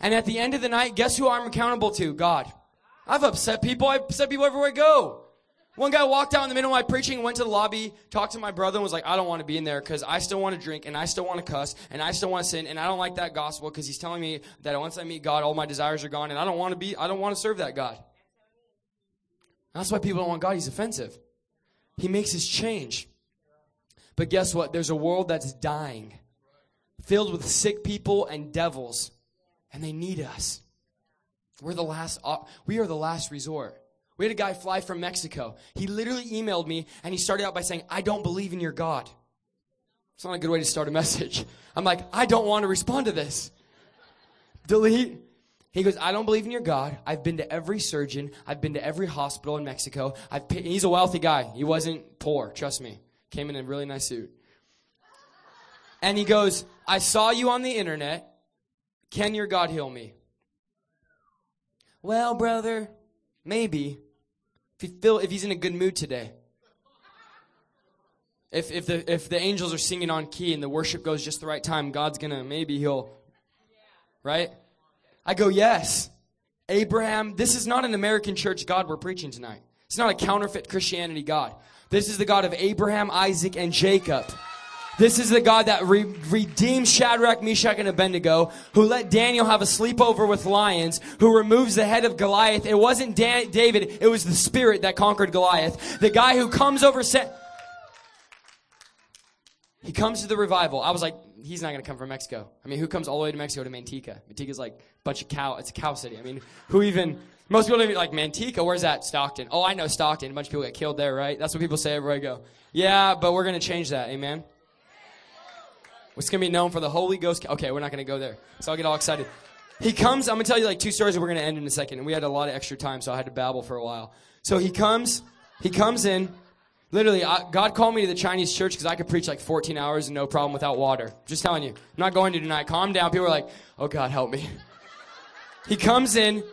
And at the end of the night, guess who I'm accountable to? God. I've upset people. I've upset people everywhere I go. One guy walked out in the middle of my preaching, went to the lobby, talked to my brother, and was like, I don't want to be in there because I still want to drink and I still want to cuss and I still want to sin and I don't like that gospel because he's telling me that once I meet God, all my desires are gone and I don't want to be, I don't want to serve that God. That's why people don't want God. He's offensive. He makes us change. But guess what? There's a world that's dying, filled with sick people and devils, and they need us. We're the last, op- we are the last resort. We had a guy fly from Mexico. He literally emailed me and he started out by saying, I don't believe in your God. It's not a good way to start a message. I'm like, I don't want to respond to this. Delete. He goes, I don't believe in your God. I've been to every surgeon. I've been to every hospital in Mexico. I've he's a wealthy guy. He wasn't poor, trust me. Came in a really nice suit. And he goes, I saw you on the internet. Can your God heal me? Well, brother, maybe. If he if he's in a good mood today. If if the if the angels are singing on key and the worship goes just the right time, God's gonna maybe he'll right? I go, yes. Abraham, this is not an American church God we're preaching tonight. It's not a counterfeit Christianity God. This is the God of Abraham, Isaac, and Jacob. This is the God that re- redeemed Shadrach, Meshach, and Abednego, who let Daniel have a sleepover with lions, who removes the head of Goliath. It wasn't Dan- David, it was the Spirit that conquered Goliath. The guy who comes over, se- he comes to the revival. I was like, he's not going to come from Mexico. I mean, who comes all the way to Mexico to Manteca? Manteca's like a bunch of cow. It's a cow city. I mean, who even? Most people don't even like Manteca. Where's that? Stockton. Oh, I know Stockton. A bunch of people get killed there, right? That's what people say everywhere I go. Yeah, but we're going to change that. Amen. It's going to be known for the Holy Ghost. Okay, we're not going to go there. So I'll get all excited. He comes. I'm going to tell you like two stories, and we're going to end in a second. And we had a lot of extra time, so I had to babble for a while. So he comes. He comes in. Literally, I, God called me to the Chinese church because I could preach like 14 hours and no problem without water. Just telling you. I'm not going to tonight. Calm down. People are like, oh God, help me. He comes in.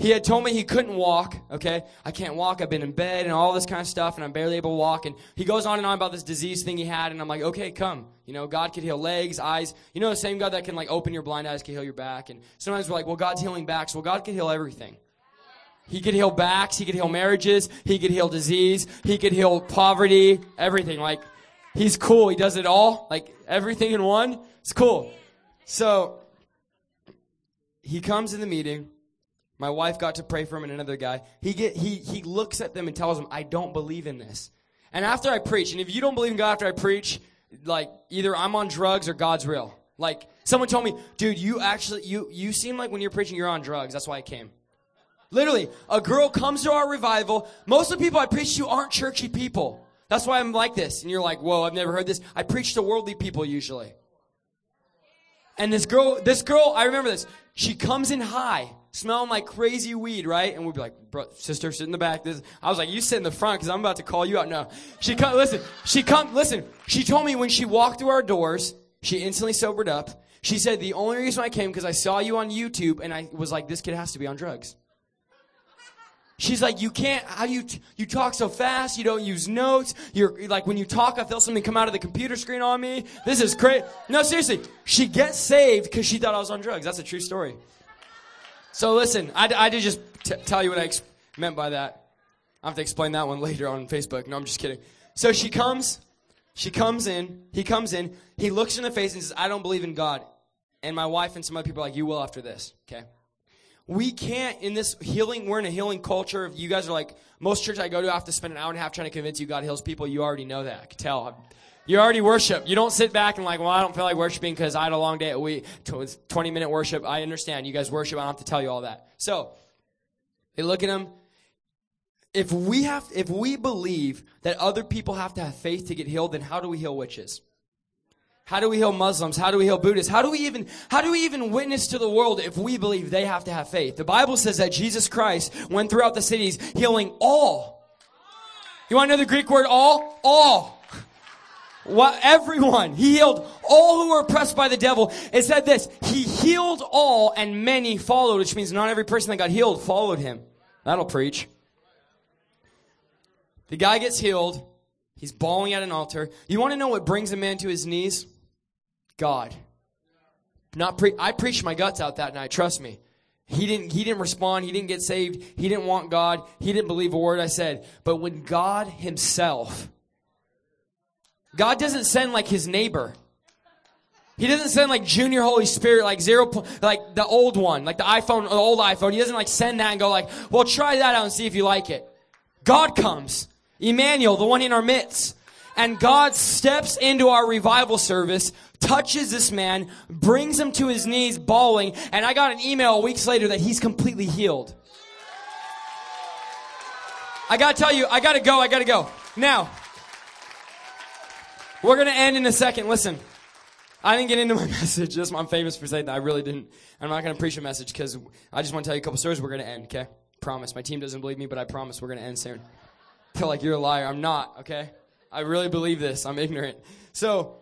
He had told me he couldn't walk, okay? I can't walk. I've been in bed and all this kind of stuff, and I'm barely able to walk. And he goes on and on about this disease thing he had, and I'm like, okay, come. You know, God could heal legs, eyes. You know, the same God that can like open your blind eyes can heal your back. And sometimes we're like, well, God's healing backs. Well, God can heal everything. He could heal backs. He could heal marriages. He could heal disease. He could heal poverty. Everything. Like, he's cool. He does it all. Like, everything in one. It's cool. So, he comes in the meeting. My wife got to pray for him and another guy. He get he he looks at them and tells them, "I don't believe in this." And after I preach, and if you don't believe in God after I preach, like either I'm on drugs or God's real. Like someone told me, "Dude, you actually you you seem like when you're preaching you're on drugs." That's why I came. Literally, a girl comes to our revival. Most of the people I preach to aren't churchy people. That's why I'm like this. And you're like, "Whoa, I've never heard this." I preach to worldly people usually. And this girl, this girl, I remember this. She comes in high, smelling like crazy weed, right? And we'd be like, sister, sit in the back. This, I was like, you sit in the front because I'm about to call you out. No, she come. Listen, she come. Listen, she told me when she walked through our doors, she instantly sobered up. She said the only reason I came because I saw you on YouTube, and I was like, this kid has to be on drugs. She's like, you can't, how do you, you talk so fast, you don't use notes, you're, like, when you talk, I feel something come out of the computer screen on me. This is great. No, seriously, she gets saved because she thought I was on drugs. That's a true story. So listen, I, I did just t- tell you what I ex- meant by that. I have to explain that one later on Facebook. No, I'm just kidding. So she comes, she comes in, he comes in, he looks in the face and says, I don't believe in God. And my wife and some other people are like, you will after this, okay? we can't in this healing we're in a healing culture you guys are like most church i go to I have to spend an hour and a half trying to convince you god heals people you already know that i can tell you already worship you don't sit back and like well i don't feel like worshiping because i had a long day week 20 minute worship i understand you guys worship i don't have to tell you all that so they look at him if we have if we believe that other people have to have faith to get healed then how do we heal witches how do we heal Muslims? How do we heal Buddhists? How do we even how do we even witness to the world if we believe they have to have faith? The Bible says that Jesus Christ went throughout the cities healing all. You want to know the Greek word all? All. What everyone. He healed all who were oppressed by the devil. It said this, he healed all and many followed, which means not every person that got healed followed him. That'll preach. The guy gets healed. He's bawling at an altar. You want to know what brings a man to his knees? God. Not pre- I preached my guts out that night, trust me. He didn't he didn't respond, he didn't get saved, he didn't want God, he didn't believe a word I said. But when God himself God doesn't send like his neighbor. He doesn't send like Junior Holy Spirit, like zero, like the old one, like the iPhone, the old iPhone. He doesn't like send that and go like, well, try that out and see if you like it. God comes. Emmanuel, the one in our midst. And God steps into our revival service, touches this man, brings him to his knees bawling, and I got an email weeks later that he's completely healed. I gotta tell you, I gotta go, I gotta go. Now, we're gonna end in a second. Listen, I didn't get into my message. That's I'm famous for saying that. I really didn't. I'm not gonna preach a message because I just want to tell you a couple stories. We're gonna end, okay? Promise. My team doesn't believe me, but I promise we're gonna end soon. Feel like you're a liar. I'm not, okay? I really believe this. I'm ignorant. So,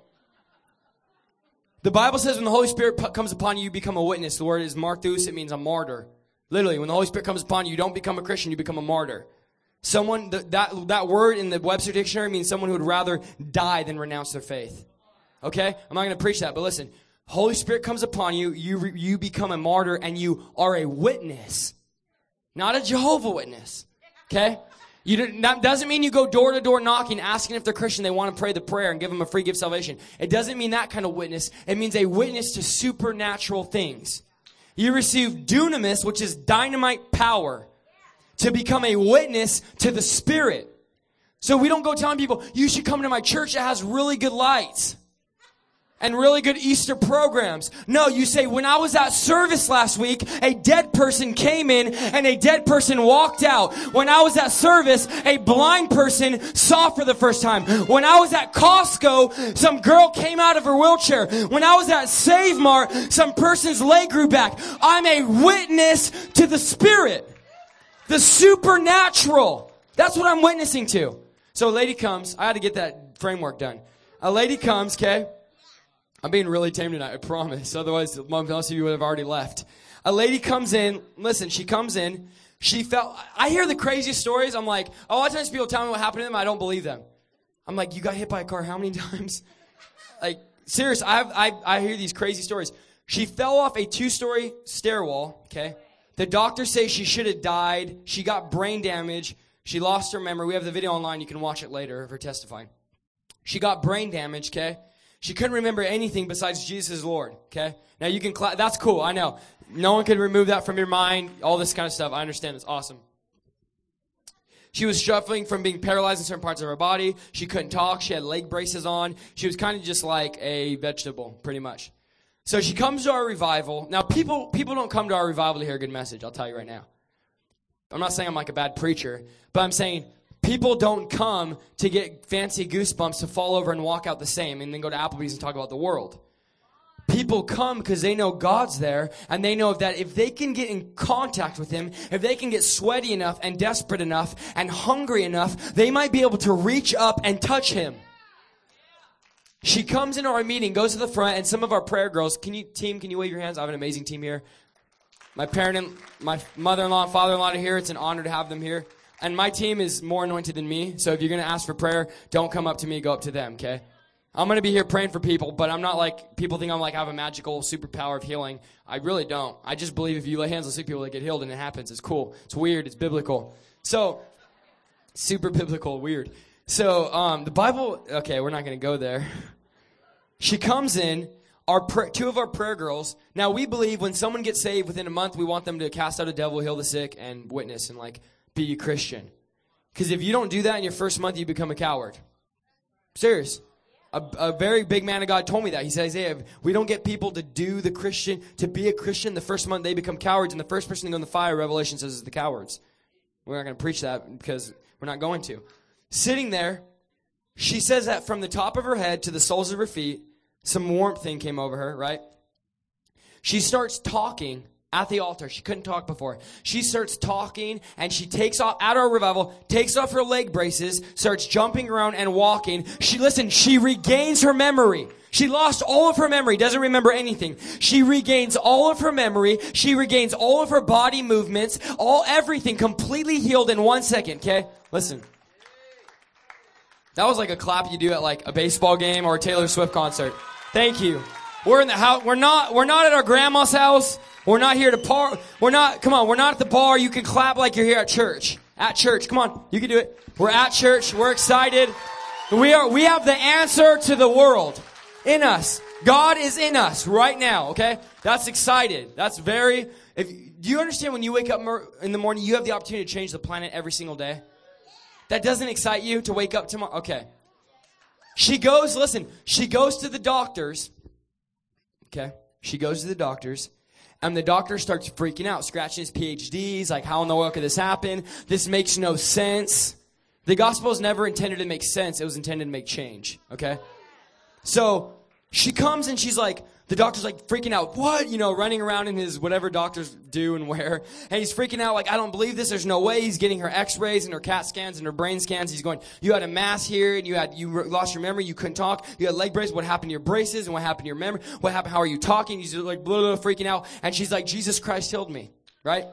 the Bible says when the Holy Spirit p- comes upon you, you become a witness. The word is marthus. It means a martyr. Literally, when the Holy Spirit comes upon you, you don't become a Christian, you become a martyr. Someone, th- that, that word in the Webster Dictionary means someone who would rather die than renounce their faith. Okay? I'm not going to preach that, but listen. Holy Spirit comes upon you, you, you become a martyr, and you are a witness. Not a Jehovah Witness. Okay? You that doesn't mean you go door to door knocking, asking if they're Christian, they want to pray the prayer and give them a free gift salvation. It doesn't mean that kind of witness. It means a witness to supernatural things. You receive dunamis, which is dynamite power, to become a witness to the Spirit. So we don't go telling people, you should come to my church that has really good lights and really good Easter programs. No, you say, when I was at service last week, a dead person came in and a dead person walked out. When I was at service, a blind person saw for the first time. When I was at Costco, some girl came out of her wheelchair. When I was at Save Mart, some person's leg grew back. I'm a witness to the Spirit. The supernatural. That's what I'm witnessing to. So a lady comes. I had to get that framework done. A lady comes, okay? I'm being really tame tonight, I promise. Otherwise, most of you would have already left. A lady comes in. Listen, she comes in. She felt. I hear the craziest stories. I'm like, a lot of times people tell me what happened to them. I don't believe them. I'm like, you got hit by a car how many times? like, serious. I, I I hear these crazy stories. She fell off a two-story stairwell. Okay. The doctors say she should have died. She got brain damage. She lost her memory. We have the video online. You can watch it later of her testifying. She got brain damage. Okay. She couldn't remember anything besides Jesus Lord. Okay? Now you can, cla- that's cool. I know. No one can remove that from your mind. All this kind of stuff. I understand. It's awesome. She was suffering from being paralyzed in certain parts of her body. She couldn't talk. She had leg braces on. She was kind of just like a vegetable, pretty much. So she comes to our revival. Now, people, people don't come to our revival to hear a good message. I'll tell you right now. I'm not saying I'm like a bad preacher, but I'm saying People don't come to get fancy goosebumps to fall over and walk out the same and then go to Applebee's and talk about the world. People come because they know God's there and they know that if they can get in contact with Him, if they can get sweaty enough and desperate enough and hungry enough, they might be able to reach up and touch Him. She comes into our meeting, goes to the front, and some of our prayer girls, can you, team, can you wave your hands? I have an amazing team here. My parent and my mother-in-law and father-in-law are here. It's an honor to have them here. And my team is more anointed than me. So if you're going to ask for prayer, don't come up to me, go up to them, okay? I'm going to be here praying for people, but I'm not like people think I'm like I have a magical superpower of healing. I really don't. I just believe if you lay hands on sick people, they get healed and it happens. It's cool. It's weird. It's biblical. So, super biblical, weird. So, um, the Bible, okay, we're not going to go there. She comes in, our two of our prayer girls. Now, we believe when someone gets saved within a month, we want them to cast out a devil, heal the sick, and witness and like be a Christian. Because if you don't do that in your first month, you become a coward. Serious. A, a, very big man of God told me that. He hey, if we don't get people to do the Christian, to be a Christian, the first month they become cowards, and the first person to go in the fire, Revelation says, is the cowards. We're not going to preach that because we're not going to. Sitting there, she says that from the top of her head to the soles of her feet, some warmth thing came over her, right? She starts talking at the altar. She couldn't talk before. She starts talking and she takes off at our revival, takes off her leg braces, starts jumping around and walking. She, listen, she regains her memory. She lost all of her memory, doesn't remember anything. She regains all of her memory. She regains all of her body movements, all everything completely healed in one second, okay? Listen. That was like a clap you do at like a baseball game or a Taylor Swift concert. Thank you. We're in the house. We're not, we're not at our grandma's house. We're not here to par. We're not, come on, we're not at the bar. You can clap like you're here at church. At church. Come on. You can do it. We're at church. We're excited. We are, we have the answer to the world in us. God is in us right now. Okay. That's excited. That's very, if, do you understand when you wake up in the morning, you have the opportunity to change the planet every single day? That doesn't excite you to wake up tomorrow? Okay. She goes, listen, she goes to the doctors. Okay? She goes to the doctors. And the doctor starts freaking out, scratching his PhDs, like, how in the world could this happen? This makes no sense. The gospel was never intended to make sense, it was intended to make change. Okay? So she comes and she's like, the doctor's like freaking out. What? You know, running around in his whatever doctors do and wear. And he's freaking out like, I don't believe this. There's no way. He's getting her x-rays and her CAT scans and her brain scans. He's going, you had a mass here and you had, you lost your memory. You couldn't talk. You had leg braces. What happened to your braces and what happened to your memory? What happened? How are you talking? He's like, blah, blah, freaking out. And she's like, Jesus Christ healed me. Right?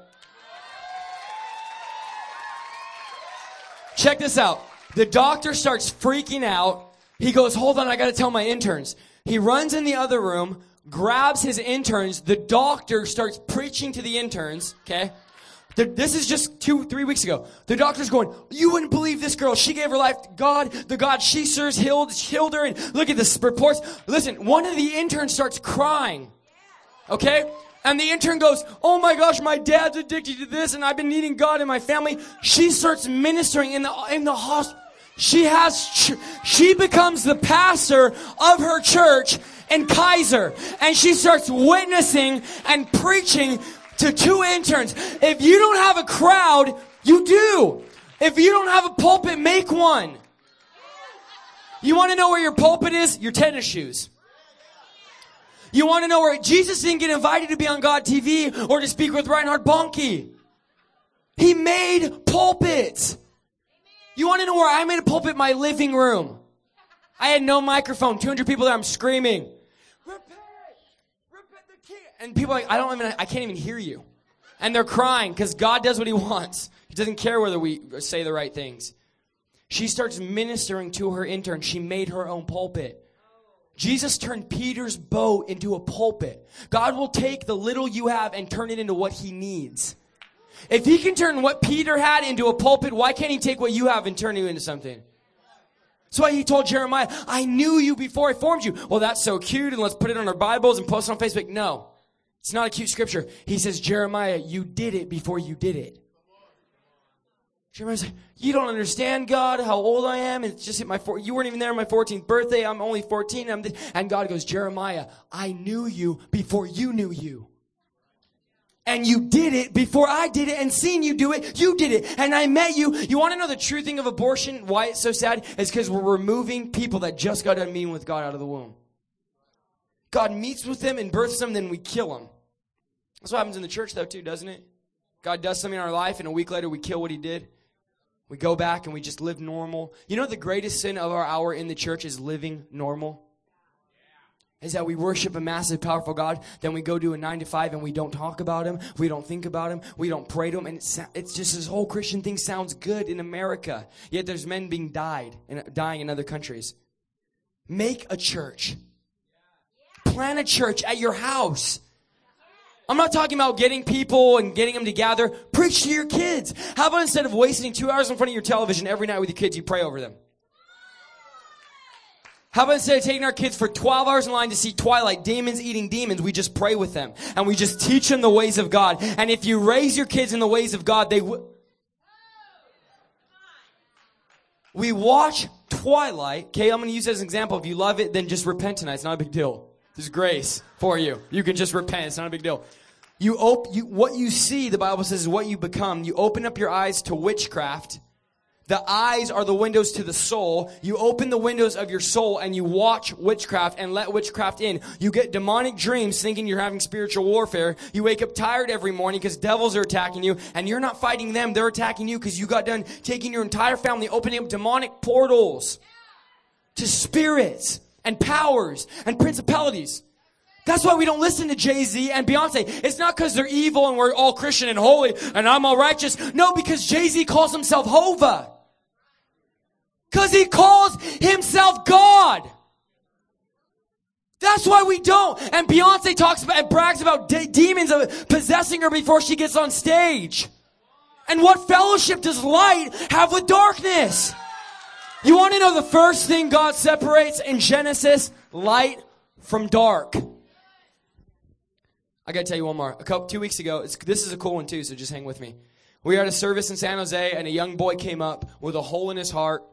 Check this out. The doctor starts freaking out. He goes, hold on. I got to tell my interns. He runs in the other room, grabs his interns. The doctor starts preaching to the interns, okay? This is just two, three weeks ago. The doctor's going, you wouldn't believe this girl. She gave her life to God. The God she serves healed, healed her. And look at the reports. Listen, one of the interns starts crying. Okay? And the intern goes, Oh my gosh, my dad's addicted to this and I've been needing God in my family. She starts ministering in the, in the hospital. She has, she becomes the pastor of her church in Kaiser. And she starts witnessing and preaching to two interns. If you don't have a crowd, you do. If you don't have a pulpit, make one. You want to know where your pulpit is? Your tennis shoes. You want to know where Jesus didn't get invited to be on God TV or to speak with Reinhard Bonnke. He made pulpits. You want to know where I made a pulpit? My living room. I had no microphone, 200 people there, I'm screaming. Repent! Repent the king! And people like, I don't even, I can't even hear you. And they're crying because God does what he wants. He doesn't care whether we say the right things. She starts ministering to her intern. She made her own pulpit. Jesus turned Peter's boat into a pulpit. God will take the little you have and turn it into what he needs. If he can turn what Peter had into a pulpit, why can't he take what you have and turn you into something? That's why he told Jeremiah, I knew you before I formed you. Well, that's so cute, and let's put it on our Bibles and post it on Facebook. No, it's not a cute scripture. He says, Jeremiah, you did it before you did it. Jeremiah's like, you don't understand, God, how old I am. It's just my four, you weren't even there on my 14th birthday. I'm only 14. I'm and God goes, Jeremiah, I knew you before you knew you and you did it before I did it and seen you do it, you did it. And I met you. You want to know the true thing of abortion? Why it's so sad? Is because we're removing people that just got done meeting with God out of the womb. God meets with them and births them, then we kill them. That's what happens in the church though too, doesn't it? God does something in our life and a week later we kill what he did. We go back and we just live normal. You know the greatest sin of our hour in the church is living normal? Is that we worship a massive, powerful God, then we go do a nine to five and we don't talk about Him, we don't think about Him, we don't pray to Him, and it's, it's just this whole Christian thing sounds good in America. Yet there's men being died and dying in other countries. Make a church. Plan a church at your house. I'm not talking about getting people and getting them together. Preach to your kids. How about instead of wasting two hours in front of your television every night with your kids, you pray over them? How about instead of taking our kids for 12 hours in line to see Twilight, demons eating demons, we just pray with them and we just teach them the ways of God. And if you raise your kids in the ways of God, they will. We watch Twilight. Okay, I'm going to use as an example. If you love it, then just repent tonight. It's not a big deal. There's grace for you. You can just repent. It's not a big deal. You op- you, what you see, the Bible says, is what you become. You open up your eyes to witchcraft the eyes are the windows to the soul. You open the windows of your soul and you watch witchcraft and let witchcraft in. You get demonic dreams thinking you're having spiritual warfare. You wake up tired every morning because devils are attacking you and you're not fighting them. They're attacking you because you got done taking your entire family, opening up demonic portals to spirits and powers and principalities. That's why we don't listen to Jay-Z and Beyonce. It's not because they're evil and we're all Christian and holy and I'm all righteous. No, because Jay-Z calls himself Hova. Because he calls himself God. That's why we don't. And Beyonce talks about and brags about de- demons possessing her before she gets on stage. And what fellowship does light have with darkness? You want to know the first thing God separates in Genesis? Light from dark. I gotta tell you one more. A couple, two weeks ago, this is a cool one too, so just hang with me. We were at a service in San Jose, and a young boy came up with a hole in his heart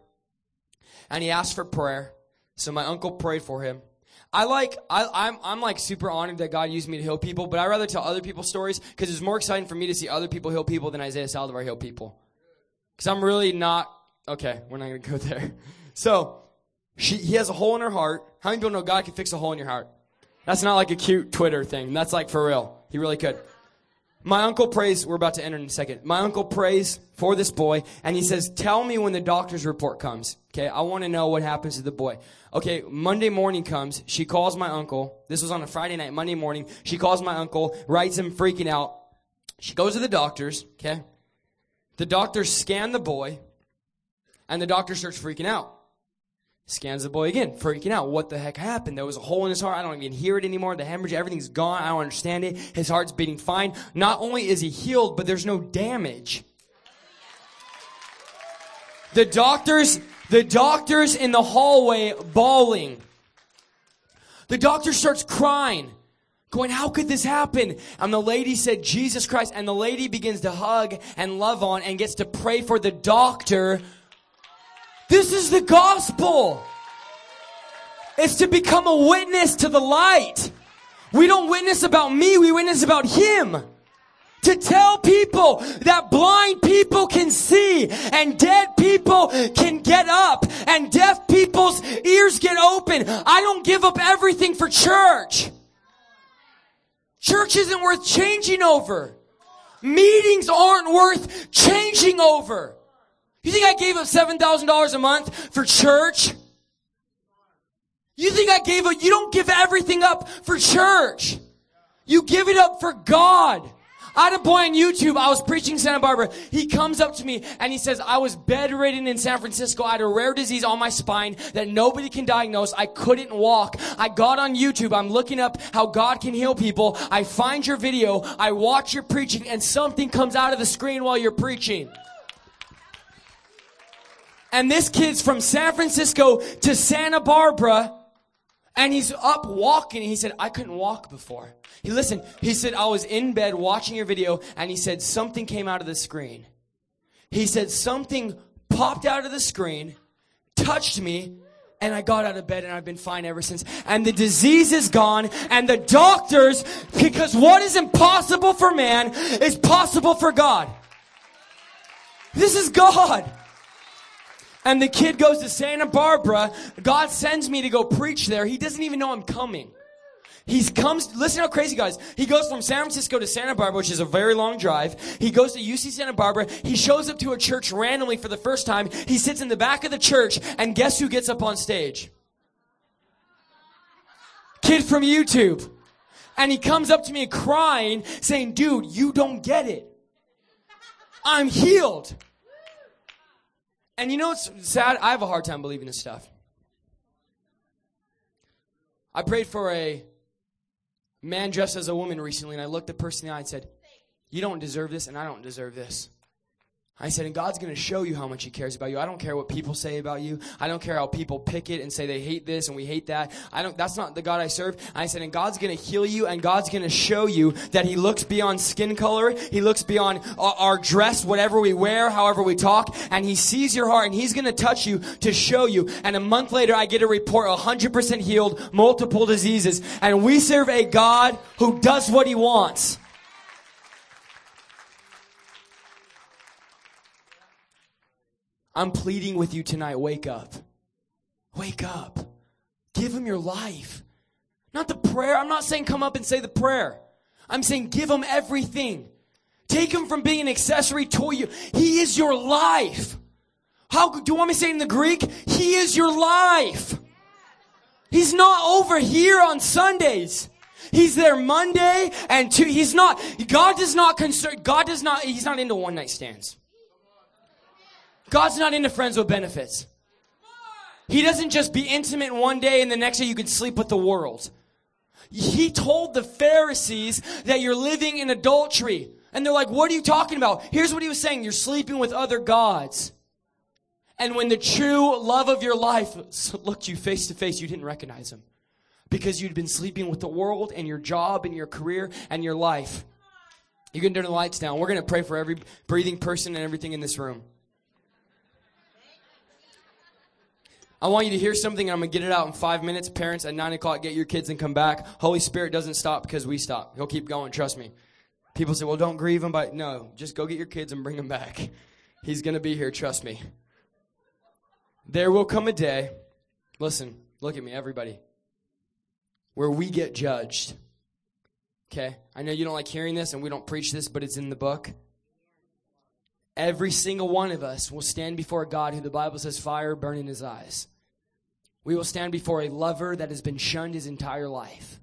and he asked for prayer. So my uncle prayed for him. I like I, I'm I'm like super honored that God used me to heal people, but I rather tell other people's stories because it's more exciting for me to see other people heal people than Isaiah Saldivar heal people. Because I'm really not okay. We're not gonna go there. So she he has a hole in her heart. How many people know God can fix a hole in your heart? That's not like a cute Twitter thing. That's like for real. He really could. My uncle prays, we're about to enter in a second. My uncle prays for this boy and he says, tell me when the doctor's report comes. Okay. I want to know what happens to the boy. Okay. Monday morning comes. She calls my uncle. This was on a Friday night, Monday morning. She calls my uncle, writes him freaking out. She goes to the doctors. Okay. The doctors scan the boy and the doctor starts freaking out. Scans the boy again, freaking out. What the heck happened? There was a hole in his heart. I don't even hear it anymore. The hemorrhage, everything's gone. I don't understand it. His heart's beating fine. Not only is he healed, but there's no damage. The doctors, the doctors in the hallway bawling. The doctor starts crying, going, how could this happen? And the lady said, Jesus Christ. And the lady begins to hug and love on and gets to pray for the doctor this is the gospel. It's to become a witness to the light. We don't witness about me, we witness about Him. To tell people that blind people can see and dead people can get up and deaf people's ears get open. I don't give up everything for church. Church isn't worth changing over. Meetings aren't worth changing over. You think I gave up $7,000 a month for church? You think I gave up? You don't give everything up for church. You give it up for God. I had a boy on YouTube. I was preaching Santa Barbara. He comes up to me and he says, I was bedridden in San Francisco. I had a rare disease on my spine that nobody can diagnose. I couldn't walk. I got on YouTube. I'm looking up how God can heal people. I find your video. I watch your preaching and something comes out of the screen while you're preaching. And this kid's from San Francisco to Santa Barbara. And he's up walking. He said, I couldn't walk before. He listened. He said, I was in bed watching your video and he said, something came out of the screen. He said, something popped out of the screen, touched me, and I got out of bed and I've been fine ever since. And the disease is gone and the doctors, because what is impossible for man is possible for God. This is God. And the kid goes to Santa Barbara. God sends me to go preach there. He doesn't even know I'm coming. He comes, listen how crazy guys. He goes from San Francisco to Santa Barbara, which is a very long drive. He goes to UC Santa Barbara. He shows up to a church randomly for the first time. He sits in the back of the church, and guess who gets up on stage? Kid from YouTube. And he comes up to me crying, saying, dude, you don't get it. I'm healed. And you know what's sad? I have a hard time believing this stuff. I prayed for a man dressed as a woman recently, and I looked the person in the eye and said, You don't deserve this, and I don't deserve this. I said, and God's going to show you how much He cares about you. I don't care what people say about you. I don't care how people pick it and say they hate this and we hate that. I don't, that's not the God I serve. I said, and God's going to heal you and God's going to show you that He looks beyond skin color. He looks beyond our, dress, whatever we wear, however we talk, and He sees your heart and He's going to touch you to show you. And a month later, I get a report 100% healed, multiple diseases. And we serve a God who does what He wants. I'm pleading with you tonight. Wake up. Wake up. Give him your life. Not the prayer. I'm not saying come up and say the prayer. I'm saying give him everything. Take him from being an accessory to you. He is your life. How do you want me to say in the Greek? He is your life. He's not over here on Sundays. He's there Monday and two. He's not, God does not concern, God does not, he's not into one night stands. God's not into friends with benefits. He doesn't just be intimate one day and the next day you can sleep with the world. He told the Pharisees that you're living in adultery. And they're like, what are you talking about? Here's what he was saying. You're sleeping with other gods. And when the true love of your life looked you face to face, you didn't recognize him. Because you'd been sleeping with the world and your job and your career and your life. You can turn the lights down. We're going to pray for every breathing person and everything in this room. I want you to hear something, and I'm going to get it out in five minutes. Parents, at 9 o'clock, get your kids and come back. Holy Spirit doesn't stop because we stop. He'll keep going, trust me. People say, well, don't grieve him, but no, just go get your kids and bring them back. He's going to be here, trust me. There will come a day, listen, look at me, everybody, where we get judged. Okay? I know you don't like hearing this and we don't preach this, but it's in the book. Every single one of us will stand before God who the Bible says fire burn in his eyes. We will stand before a lover that has been shunned his entire life.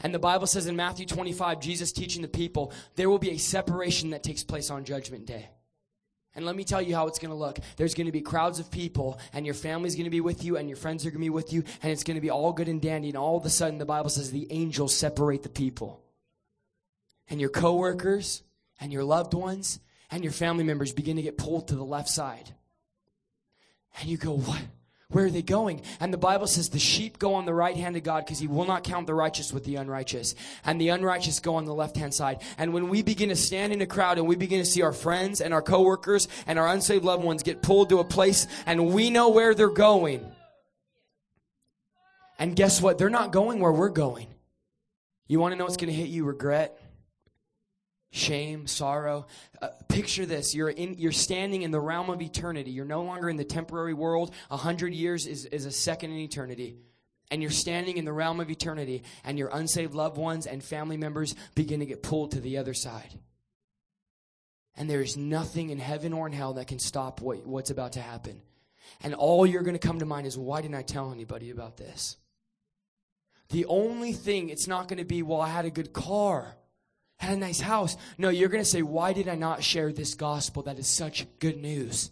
And the Bible says in Matthew 25, Jesus teaching the people, there will be a separation that takes place on Judgment Day. And let me tell you how it's going to look. There's going to be crowds of people, and your family's going to be with you, and your friends are going to be with you, and it's going to be all good and dandy. And all of a sudden, the Bible says the angels separate the people. And your coworkers, and your loved ones, and your family members begin to get pulled to the left side. And you go, What? Where are they going? And the Bible says the sheep go on the right hand of God because he will not count the righteous with the unrighteous. And the unrighteous go on the left hand side. And when we begin to stand in a crowd and we begin to see our friends and our coworkers and our unsaved loved ones get pulled to a place and we know where they're going. And guess what? They're not going where we're going. You want to know what's going to hit you? Regret shame, sorrow. Uh, picture this: you're in, you're standing in the realm of eternity. You're no longer in the temporary world. A hundred years is, is a second in eternity. And you're standing in the realm of eternity, and your unsaved loved ones and family members begin to get pulled to the other side. And there is nothing in heaven or in hell that can stop what, what's about to happen. And all you're going to come to mind is, why didn't I tell anybody about this? The only thing, it's not going to be, well, I had a good car had a nice house. No, you're going to say, Why did I not share this gospel that is such good news?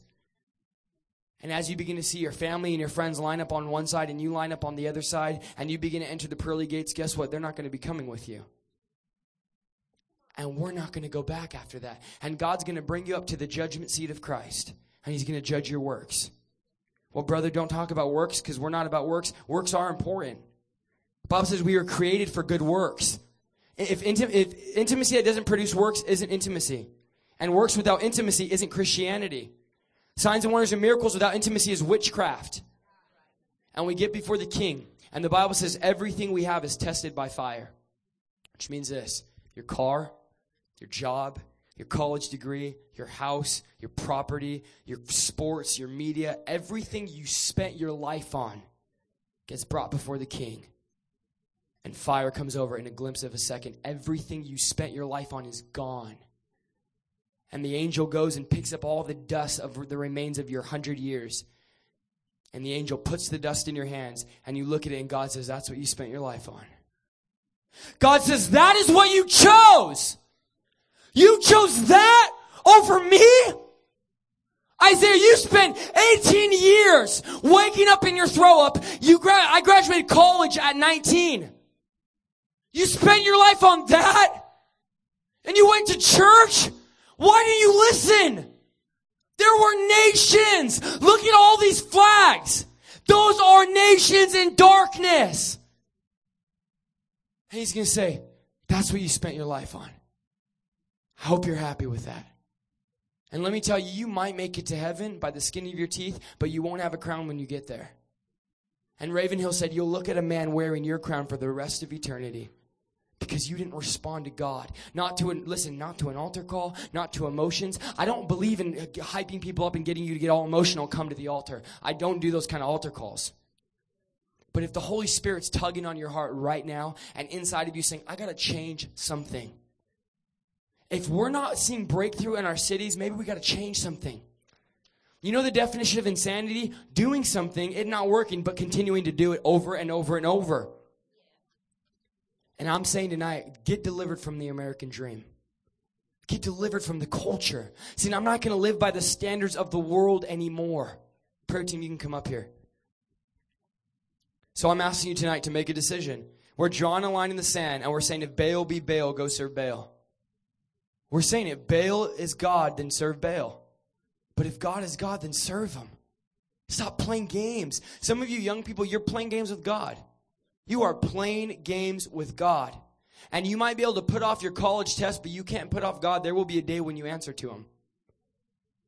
And as you begin to see your family and your friends line up on one side and you line up on the other side, and you begin to enter the pearly gates, guess what? They're not going to be coming with you. And we're not going to go back after that. And God's going to bring you up to the judgment seat of Christ, and He's going to judge your works. Well, brother, don't talk about works because we're not about works. Works are important. The Bible says we are created for good works. If, intim- if intimacy that doesn't produce works isn't intimacy, and works without intimacy isn't Christianity. Signs and wonders and miracles without intimacy is witchcraft. And we get before the king, and the Bible says everything we have is tested by fire, which means this. Your car, your job, your college degree, your house, your property, your sports, your media, everything you spent your life on gets brought before the king and fire comes over in a glimpse of a second. Everything you spent your life on is gone. And the angel goes and picks up all the dust of the remains of your hundred years. And the angel puts the dust in your hands, and you look at it, and God says, That's what you spent your life on. God says, That is what you chose. You chose that over me? Isaiah, you spent 18 years waking up in your throw up. You gra- I graduated college at 19. You spent your life on that? And you went to church? Why didn't you listen? There were nations. Look at all these flags. Those are nations in darkness. And he's going to say, that's what you spent your life on. I hope you're happy with that. And let me tell you, you might make it to heaven by the skin of your teeth, but you won't have a crown when you get there. And Ravenhill said, You'll look at a man wearing your crown for the rest of eternity because you didn't respond to God. Not to an, listen, not to an altar call, not to emotions. I don't believe in hyping people up and getting you to get all emotional come to the altar. I don't do those kind of altar calls. But if the Holy Spirit's tugging on your heart right now and inside of you saying, I got to change something. If we're not seeing breakthrough in our cities, maybe we got to change something. You know the definition of insanity? Doing something, it not working, but continuing to do it over and over and over. And I'm saying tonight, get delivered from the American dream. Get delivered from the culture. See, I'm not going to live by the standards of the world anymore. Prayer team, you can come up here. So I'm asking you tonight to make a decision. We're drawing a line in the sand and we're saying if Baal be Baal, go serve Baal. We're saying if Baal is God, then serve Baal. But if God is God, then serve him. Stop playing games. Some of you young people, you're playing games with God. You are playing games with God. And you might be able to put off your college test, but you can't put off God. There will be a day when you answer to Him.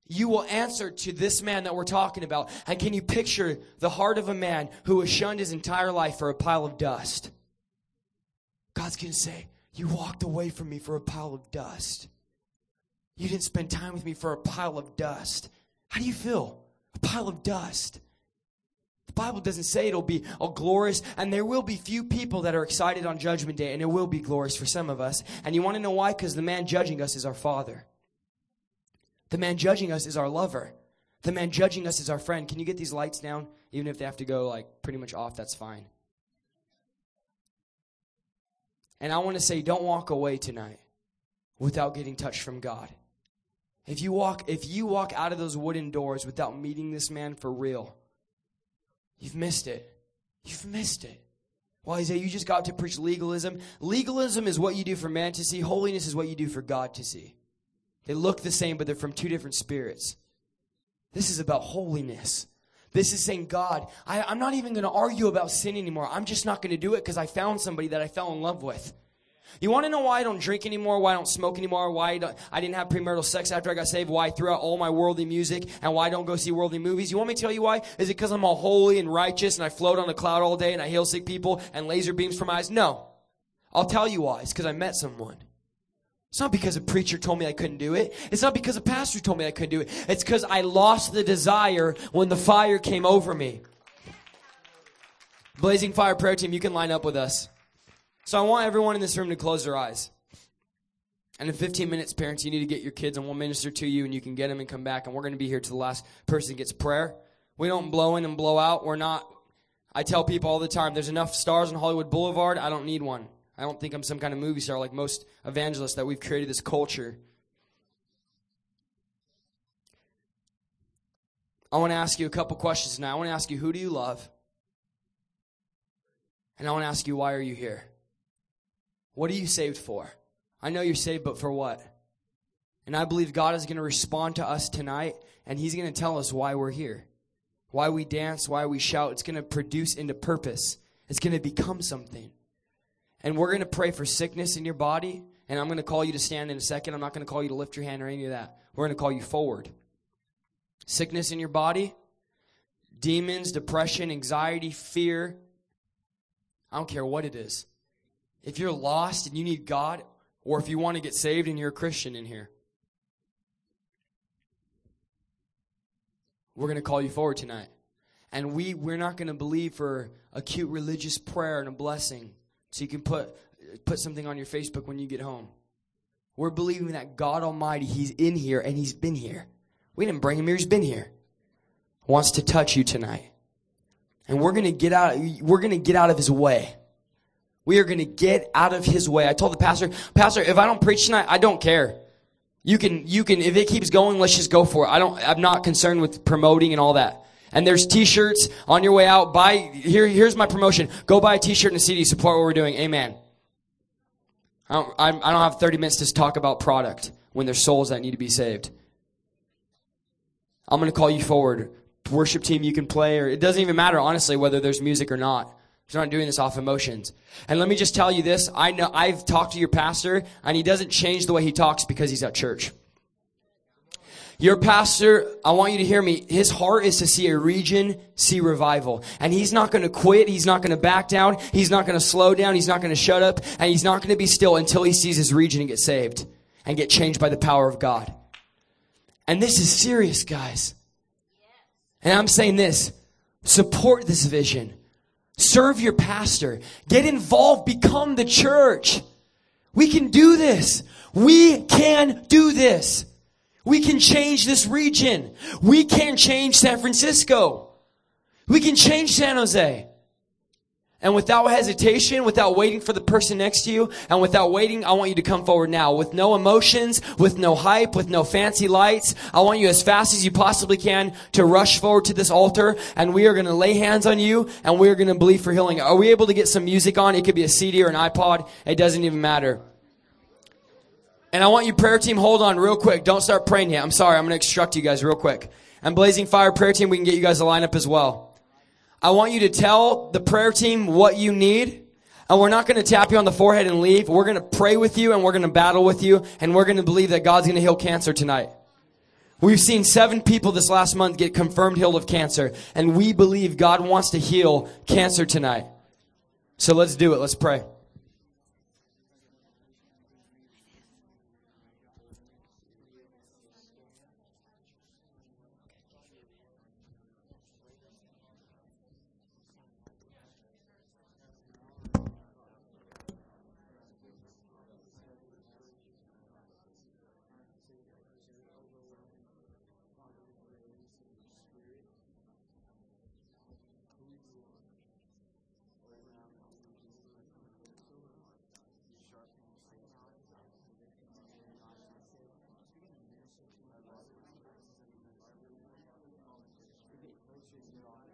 you will answer to this man that we're talking about. And can you picture the heart of a man who has shunned his entire life for a pile of dust? God's going to say, You walked away from me for a pile of dust. You didn't spend time with me for a pile of dust. How do you feel? A pile of dust. Bible doesn't say it'll be all glorious, and there will be few people that are excited on Judgment Day, and it will be glorious for some of us. And you want to know why? Because the man judging us is our Father. The man judging us is our lover. The man judging us is our friend. Can you get these lights down? Even if they have to go like pretty much off, that's fine. And I want to say, don't walk away tonight without getting touched from God. If you walk, if you walk out of those wooden doors without meeting this man for real, you've missed it. You've missed it. Well, Isaiah, you just got to preach legalism. Legalism is what you do for man to see. Holiness is what you do for God to see. They look the same, but they're from two different spirits. This is about holiness. This is saying, God, I, am not even going to argue about sin anymore. I'm just not going to do it because I found somebody that I fell in love with. You want to know why I don't drink anymore, why I don't smoke anymore, why I, I, didn't have premarital sex after I got saved, why I threw out all my worldly music, and why I don't go see worldly movies? You want me to tell you why? Is it because I'm all holy and righteous and I float on a cloud all day and I heal sick people and laser beams from my eyes? No. I'll tell you why. It's because I met someone. It's not because a preacher told me I couldn't do it. It's not because a pastor told me I couldn't do it. It's because I lost the desire when the fire came over me. Blazing Fire Prayer Team, you can line up with us. So I want everyone in this room to close their eyes. And in 15 minutes, parents, you need to get your kids and we'll minister to you and you can get them and come back. And we're going to be here to the last person gets prayer. We don't blow in and blow out. We're not, I tell people all the time, there's enough stars on Hollywood Boulevard. I don't need one. I don't think I'm some kind of movie star like most evangelists that we've created this culture. I want to ask you a couple questions now. I want to ask you, who do you love? And I want to ask you, why are you here? What are you saved for? I know you're saved, but for what? And I believe God is going to respond to us tonight, and He's going to tell us why we're here. Why we dance, why we shout. It's going to produce into purpose. It's going to become something. And we're going to pray for sickness in your body. And I'm going to call you to stand in a second. I'm not going to call you to lift your hand or any of that. We're going to call you forward. Sickness in your body, demons, depression, anxiety, fear. I don't care what it is. If you're lost and you need God, or if you want to get saved and you're a Christian in here, we're going to call you forward tonight. And we, we're not going to believe for a cute religious prayer and a blessing. So you can put, put something on your Facebook when you get home. We're believing that God Almighty, He's in here and He's been here. We didn't bring Him here, He's been here. Wants to touch you tonight. And we're gonna get out, we're gonna get out of His way. We are gonna get out of His way. I told the pastor, Pastor, if I don't preach tonight, I don't care. You can, you can, if it keeps going, let's just go for it. I don't, I'm not concerned with promoting and all that and there's t-shirts on your way out. Buy, here, here's my promotion. Go buy a t-shirt and a CD. Support what we're doing. Amen. I don't, I don't have 30 minutes to talk about product when there's souls that need to be saved. I'm going to call you forward. Worship team you can play, or it doesn't even matter, honestly, whether there's music or not. He's not doing this off emotions. And let me just tell you this. I know, I've talked to your pastor, and he doesn't change the way he talks because he's at church. Your pastor, I want you to hear me. His heart is to see a region see revival. And he's not going to quit. He's not going to back down. He's not going to slow down. He's not going to shut up. And he's not going to be still until he sees his region get saved and get changed by the power of God. And this is serious, guys. And I'm saying this support this vision, serve your pastor, get involved, become the church. We can do this. We can do this. We can change this region. We can change San Francisco. We can change San Jose. And without hesitation, without waiting for the person next to you, and without waiting, I want you to come forward now with no emotions, with no hype, with no fancy lights. I want you as fast as you possibly can to rush forward to this altar, and we are going to lay hands on you, and we are going to believe for healing. Are we able to get some music on? It could be a CD or an iPod. It doesn't even matter. And I want you prayer team, hold on real quick. Don't start praying yet. I'm sorry. I'm going to instruct you guys real quick. And Blazing Fire prayer team, we can get you guys a lineup as well. I want you to tell the prayer team what you need. And we're not going to tap you on the forehead and leave. We're going to pray with you and we're going to battle with you and we're going to believe that God's going to heal cancer tonight. We've seen seven people this last month get confirmed healed of cancer, and we believe God wants to heal cancer tonight. So let's do it. Let's pray. Six-year-old